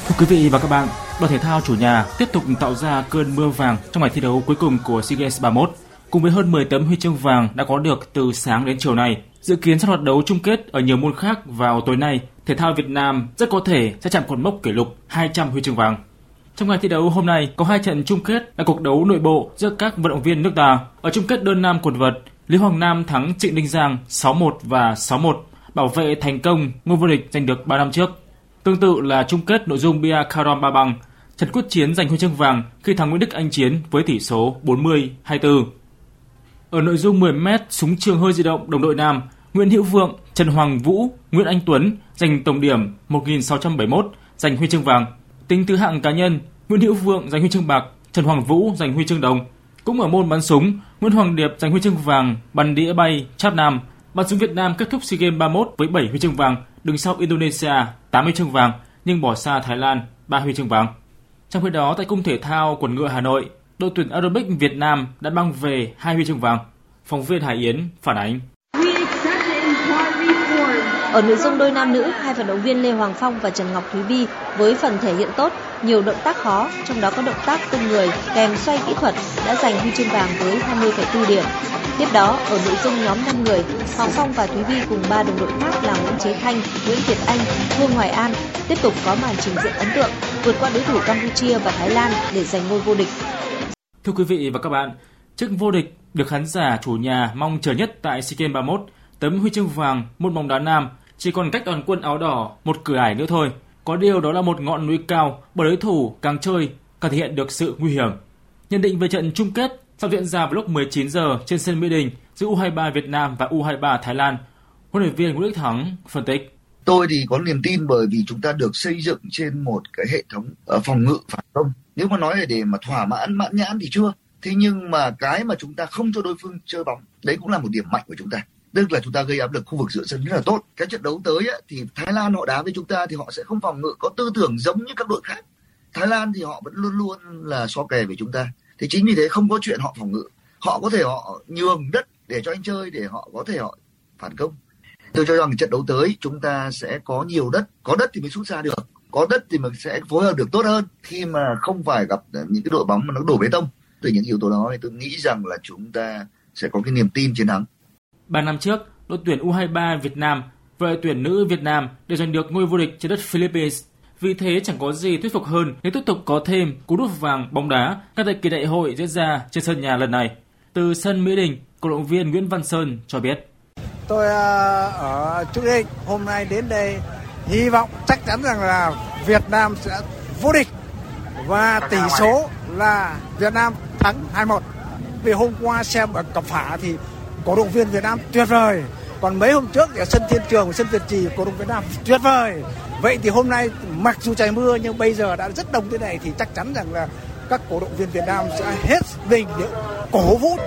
Thưa quý vị và các bạn, đoàn thể thao chủ nhà tiếp tục tạo ra cơn mưa vàng trong ngày thi đấu cuối cùng của SEA Games 31 cùng với hơn 10 tấm huy chương vàng đã có được từ sáng đến chiều nay. Dự kiến sẽ hoạt đấu chung kết ở nhiều môn khác vào tối nay, thể thao Việt Nam rất có thể sẽ chạm cột mốc kỷ lục 200 huy chương vàng. Trong ngày thi đấu hôm nay có hai trận chung kết là cuộc đấu nội bộ giữa các vận động viên nước ta. Ở chung kết đơn nam quần vợt, Lý Hoàng Nam thắng Trịnh đình Giang 6-1 và 6-1, bảo vệ thành công ngôi vô địch giành được 3 năm trước. Tương tự là chung kết nội dung bia karom Ba Bằng, Trần Quốc Chiến giành huy chương vàng khi thắng Nguyễn Đức Anh Chiến với tỷ số 40-24. Ở nội dung 10m súng trường hơi di động đồng đội nam, Nguyễn Hữu Vượng, Trần Hoàng Vũ, Nguyễn Anh Tuấn giành tổng điểm 1671, giành huy chương vàng. Tính thứ hạng cá nhân, Nguyễn Hữu Vượng giành huy chương bạc, Trần Hoàng Vũ giành huy chương đồng. Cũng ở môn bắn súng, Nguyễn Hoàng Điệp giành huy chương vàng, bắn đĩa bay, chát nam. Bắn súng Việt Nam kết thúc SEA Games 31 với 7 huy chương vàng, đứng sau Indonesia 8 huy chương vàng nhưng bỏ xa Thái Lan 3 huy chương vàng. Trong khi đó tại cung thể thao quần ngựa Hà Nội, đội tuyển aerobic Việt Nam đã mang về hai huy chương vàng. Phóng viên Hải Yến phản ánh. Ở nội dung đôi nam nữ, hai vận động viên Lê Hoàng Phong và Trần Ngọc Thúy Vi với phần thể hiện tốt, nhiều động tác khó, trong đó có động tác tung người kèm xoay kỹ thuật đã giành huy chương vàng với 20,4 điểm. Tiếp đó, ở nội dung nhóm 5 người, Hoàng Phong và Thúy Vi cùng ba đồng đội khác là Nguyễn Chế Thanh, Nguyễn Việt Anh, Vương Hoài An tiếp tục có màn trình diễn ấn tượng, vượt qua đối thủ Campuchia và Thái Lan để giành ngôi vô địch. Thưa quý vị và các bạn, chức vô địch được khán giả chủ nhà mong chờ nhất tại SEA Games 31, tấm huy chương vàng môn bóng đá nam chỉ còn cách đoàn quân áo đỏ một cửa ải nữa thôi. Có điều đó là một ngọn núi cao bởi đối thủ càng chơi càng thể hiện được sự nguy hiểm. Nhận định về trận chung kết sắp diễn ra vào lúc 19 giờ trên sân Mỹ Đình giữa U23 Việt Nam và U23 Thái Lan. Huấn luyện viên Nguyễn Đức Thắng phân tích. Tôi thì có niềm tin bởi vì chúng ta được xây dựng trên một cái hệ thống ờ, phòng ngự phản công. Nếu mà nói để mà thỏa mãn mãn nhãn thì chưa. Thế nhưng mà cái mà chúng ta không cho đối phương chơi bóng, đấy cũng là một điểm mạnh của chúng ta. Tức là chúng ta gây áp lực khu vực giữa sân rất là tốt. Cái trận đấu tới ấy, thì Thái Lan họ đá với chúng ta thì họ sẽ không phòng ngự có tư tưởng giống như các đội khác. Thái Lan thì họ vẫn luôn luôn là so kè với chúng ta. Thì chính vì thế không có chuyện họ phòng ngự. Họ có thể họ nhường đất để cho anh chơi để họ có thể họ phản công. Tôi cho rằng trận đấu tới chúng ta sẽ có nhiều đất, có đất thì mới sút xa được, có đất thì mình sẽ phối hợp được tốt hơn khi mà không phải gặp những cái đội bóng mà nó đổ bê tông. Từ những yếu tố đó thì tôi nghĩ rằng là chúng ta sẽ có cái niềm tin chiến thắng. Ba năm trước, đội tuyển U23 Việt Nam và đội tuyển nữ Việt Nam đều giành được ngôi vô địch trên đất Philippines. Vì thế chẳng có gì thuyết phục hơn nếu tiếp tục có thêm cú đúp vàng bóng đá các tại kỳ đại hội diễn ra trên sân nhà lần này. Từ sân Mỹ Đình, cổ động viên Nguyễn Văn Sơn cho biết. Tôi à, ở Trung Định hôm nay đến đây hy vọng chắc chắn rằng là Việt Nam sẽ vô địch và tỷ số là Việt Nam thắng 2-1. Vì hôm qua xem ở Cẩm Phả thì cổ động viên Việt Nam tuyệt vời. Còn mấy hôm trước ở sân Thiên Trường, sân Việt Trì cổ động Việt Nam tuyệt vời. Vậy thì hôm nay mặc dù trời mưa nhưng bây giờ đã rất đông thế này thì chắc chắn rằng là các cổ động viên Việt Nam sẽ hết mình để cổ vũ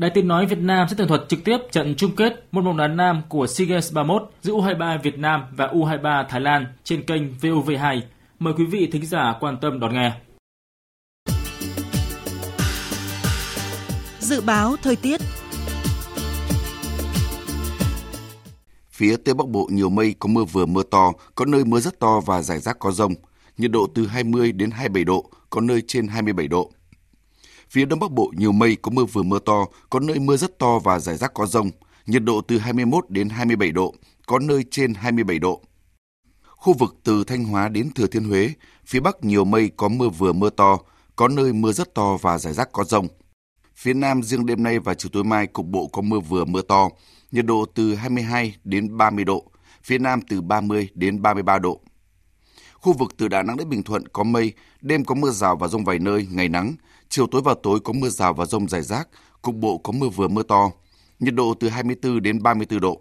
Đài tiếng nói Việt Nam sẽ tường thuật trực tiếp trận chung kết môn bóng đá nam của SEA Games 31 giữa U23 Việt Nam và U23 Thái Lan trên kênh VOV2. Mời quý vị thính giả quan tâm đón nghe. Dự báo thời tiết Phía Tây Bắc Bộ nhiều mây, có mưa vừa mưa to, có nơi mưa rất to và rải rác có rông. Nhiệt độ từ 20 đến 27 độ, có nơi trên 27 độ. Phía Đông Bắc Bộ nhiều mây, có mưa vừa mưa to, có nơi mưa rất to và rải rác có rông. Nhiệt độ từ 21 đến 27 độ, có nơi trên 27 độ. Khu vực từ Thanh Hóa đến Thừa Thiên Huế, phía Bắc nhiều mây có mưa vừa mưa to, có nơi mưa rất to và rải rác có rông. Phía Nam riêng đêm nay và chiều tối mai cục bộ có mưa vừa mưa to, nhiệt độ từ 22 đến 30 độ, phía Nam từ 30 đến 33 độ. Khu vực từ Đà Nẵng đến Bình Thuận có mây, đêm có mưa rào và rông vài nơi, ngày nắng, chiều tối và tối có mưa rào và rông rải rác, cục bộ có mưa vừa mưa to, nhiệt độ từ 24 đến 34 độ.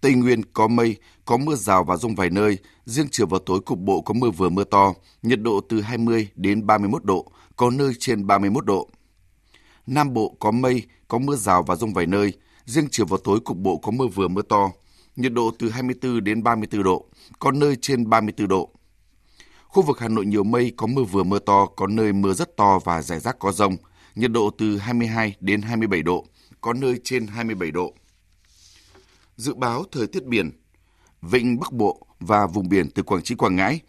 Tây Nguyên có mây, có mưa rào và rông vài nơi, riêng chiều và tối cục bộ có mưa vừa mưa to, nhiệt độ từ 20 đến 31 độ, có nơi trên 31 độ. Nam Bộ có mây, có mưa rào và rông vài nơi, riêng chiều và tối cục bộ có mưa vừa mưa to, nhiệt độ từ 24 đến 34 độ, có nơi trên 34 độ. Khu vực Hà Nội nhiều mây, có mưa vừa mưa to, có nơi mưa rất to và rải rác có rông, nhiệt độ từ 22 đến 27 độ, có nơi trên 27 độ. Dự báo thời tiết biển, Vịnh Bắc Bộ và vùng biển từ Quảng Trị Quảng Ngãi,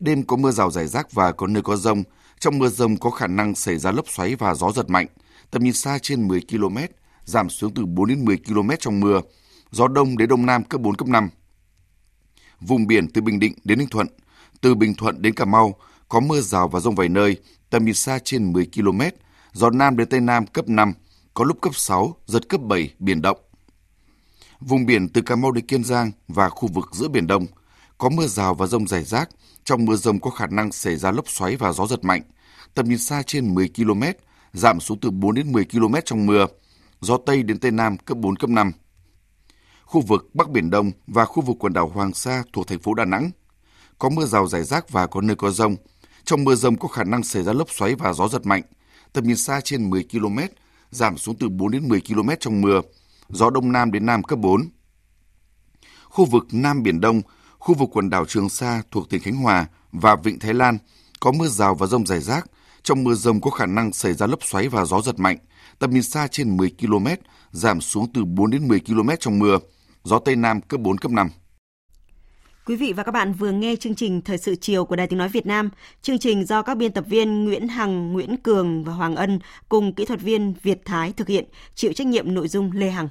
đêm có mưa rào rải rác và có nơi có rông. Trong mưa rông có khả năng xảy ra lốc xoáy và gió giật mạnh, tầm nhìn xa trên 10 km, giảm xuống từ 4 đến 10 km trong mưa, gió đông đến đông nam cấp 4, cấp 5. Vùng biển từ Bình Định đến Ninh Thuận, từ Bình Thuận đến Cà Mau có mưa rào và rông vài nơi, tầm nhìn xa trên 10 km, gió nam đến tây nam cấp 5, có lúc cấp 6, giật cấp 7, biển động. Vùng biển từ Cà Mau đến Kiên Giang và khu vực giữa Biển Đông có mưa rào và rông rải rác, trong mưa rông có khả năng xảy ra lốc xoáy và gió giật mạnh, tầm nhìn xa trên 10 km, giảm xuống từ 4 đến 10 km trong mưa, gió Tây đến Tây Nam cấp 4, cấp 5. Khu vực Bắc Biển Đông và khu vực quần đảo Hoàng Sa thuộc thành phố Đà Nẵng có mưa rào rải rác và có nơi có rông. Trong mưa rông có khả năng xảy ra lốc xoáy và gió giật mạnh, tầm nhìn xa trên 10 km, giảm xuống từ 4 đến 10 km trong mưa, gió Đông Nam đến Nam cấp 4. Khu vực Nam Biển Đông, khu vực quần đảo Trường Sa thuộc tỉnh Khánh Hòa và Vịnh Thái Lan có mưa rào và rông rải rác. Trong mưa rông có khả năng xảy ra lốc xoáy và gió giật mạnh, tầm nhìn xa trên 10 km, giảm xuống từ 4 đến 10 km trong mưa, gió Tây Nam cấp 4, cấp 5. Quý vị và các bạn vừa nghe chương trình Thời sự chiều của Đài Tiếng Nói Việt Nam. Chương trình do các biên tập viên Nguyễn Hằng, Nguyễn Cường và Hoàng Ân cùng kỹ thuật viên Việt Thái thực hiện, chịu trách nhiệm nội dung Lê Hằng.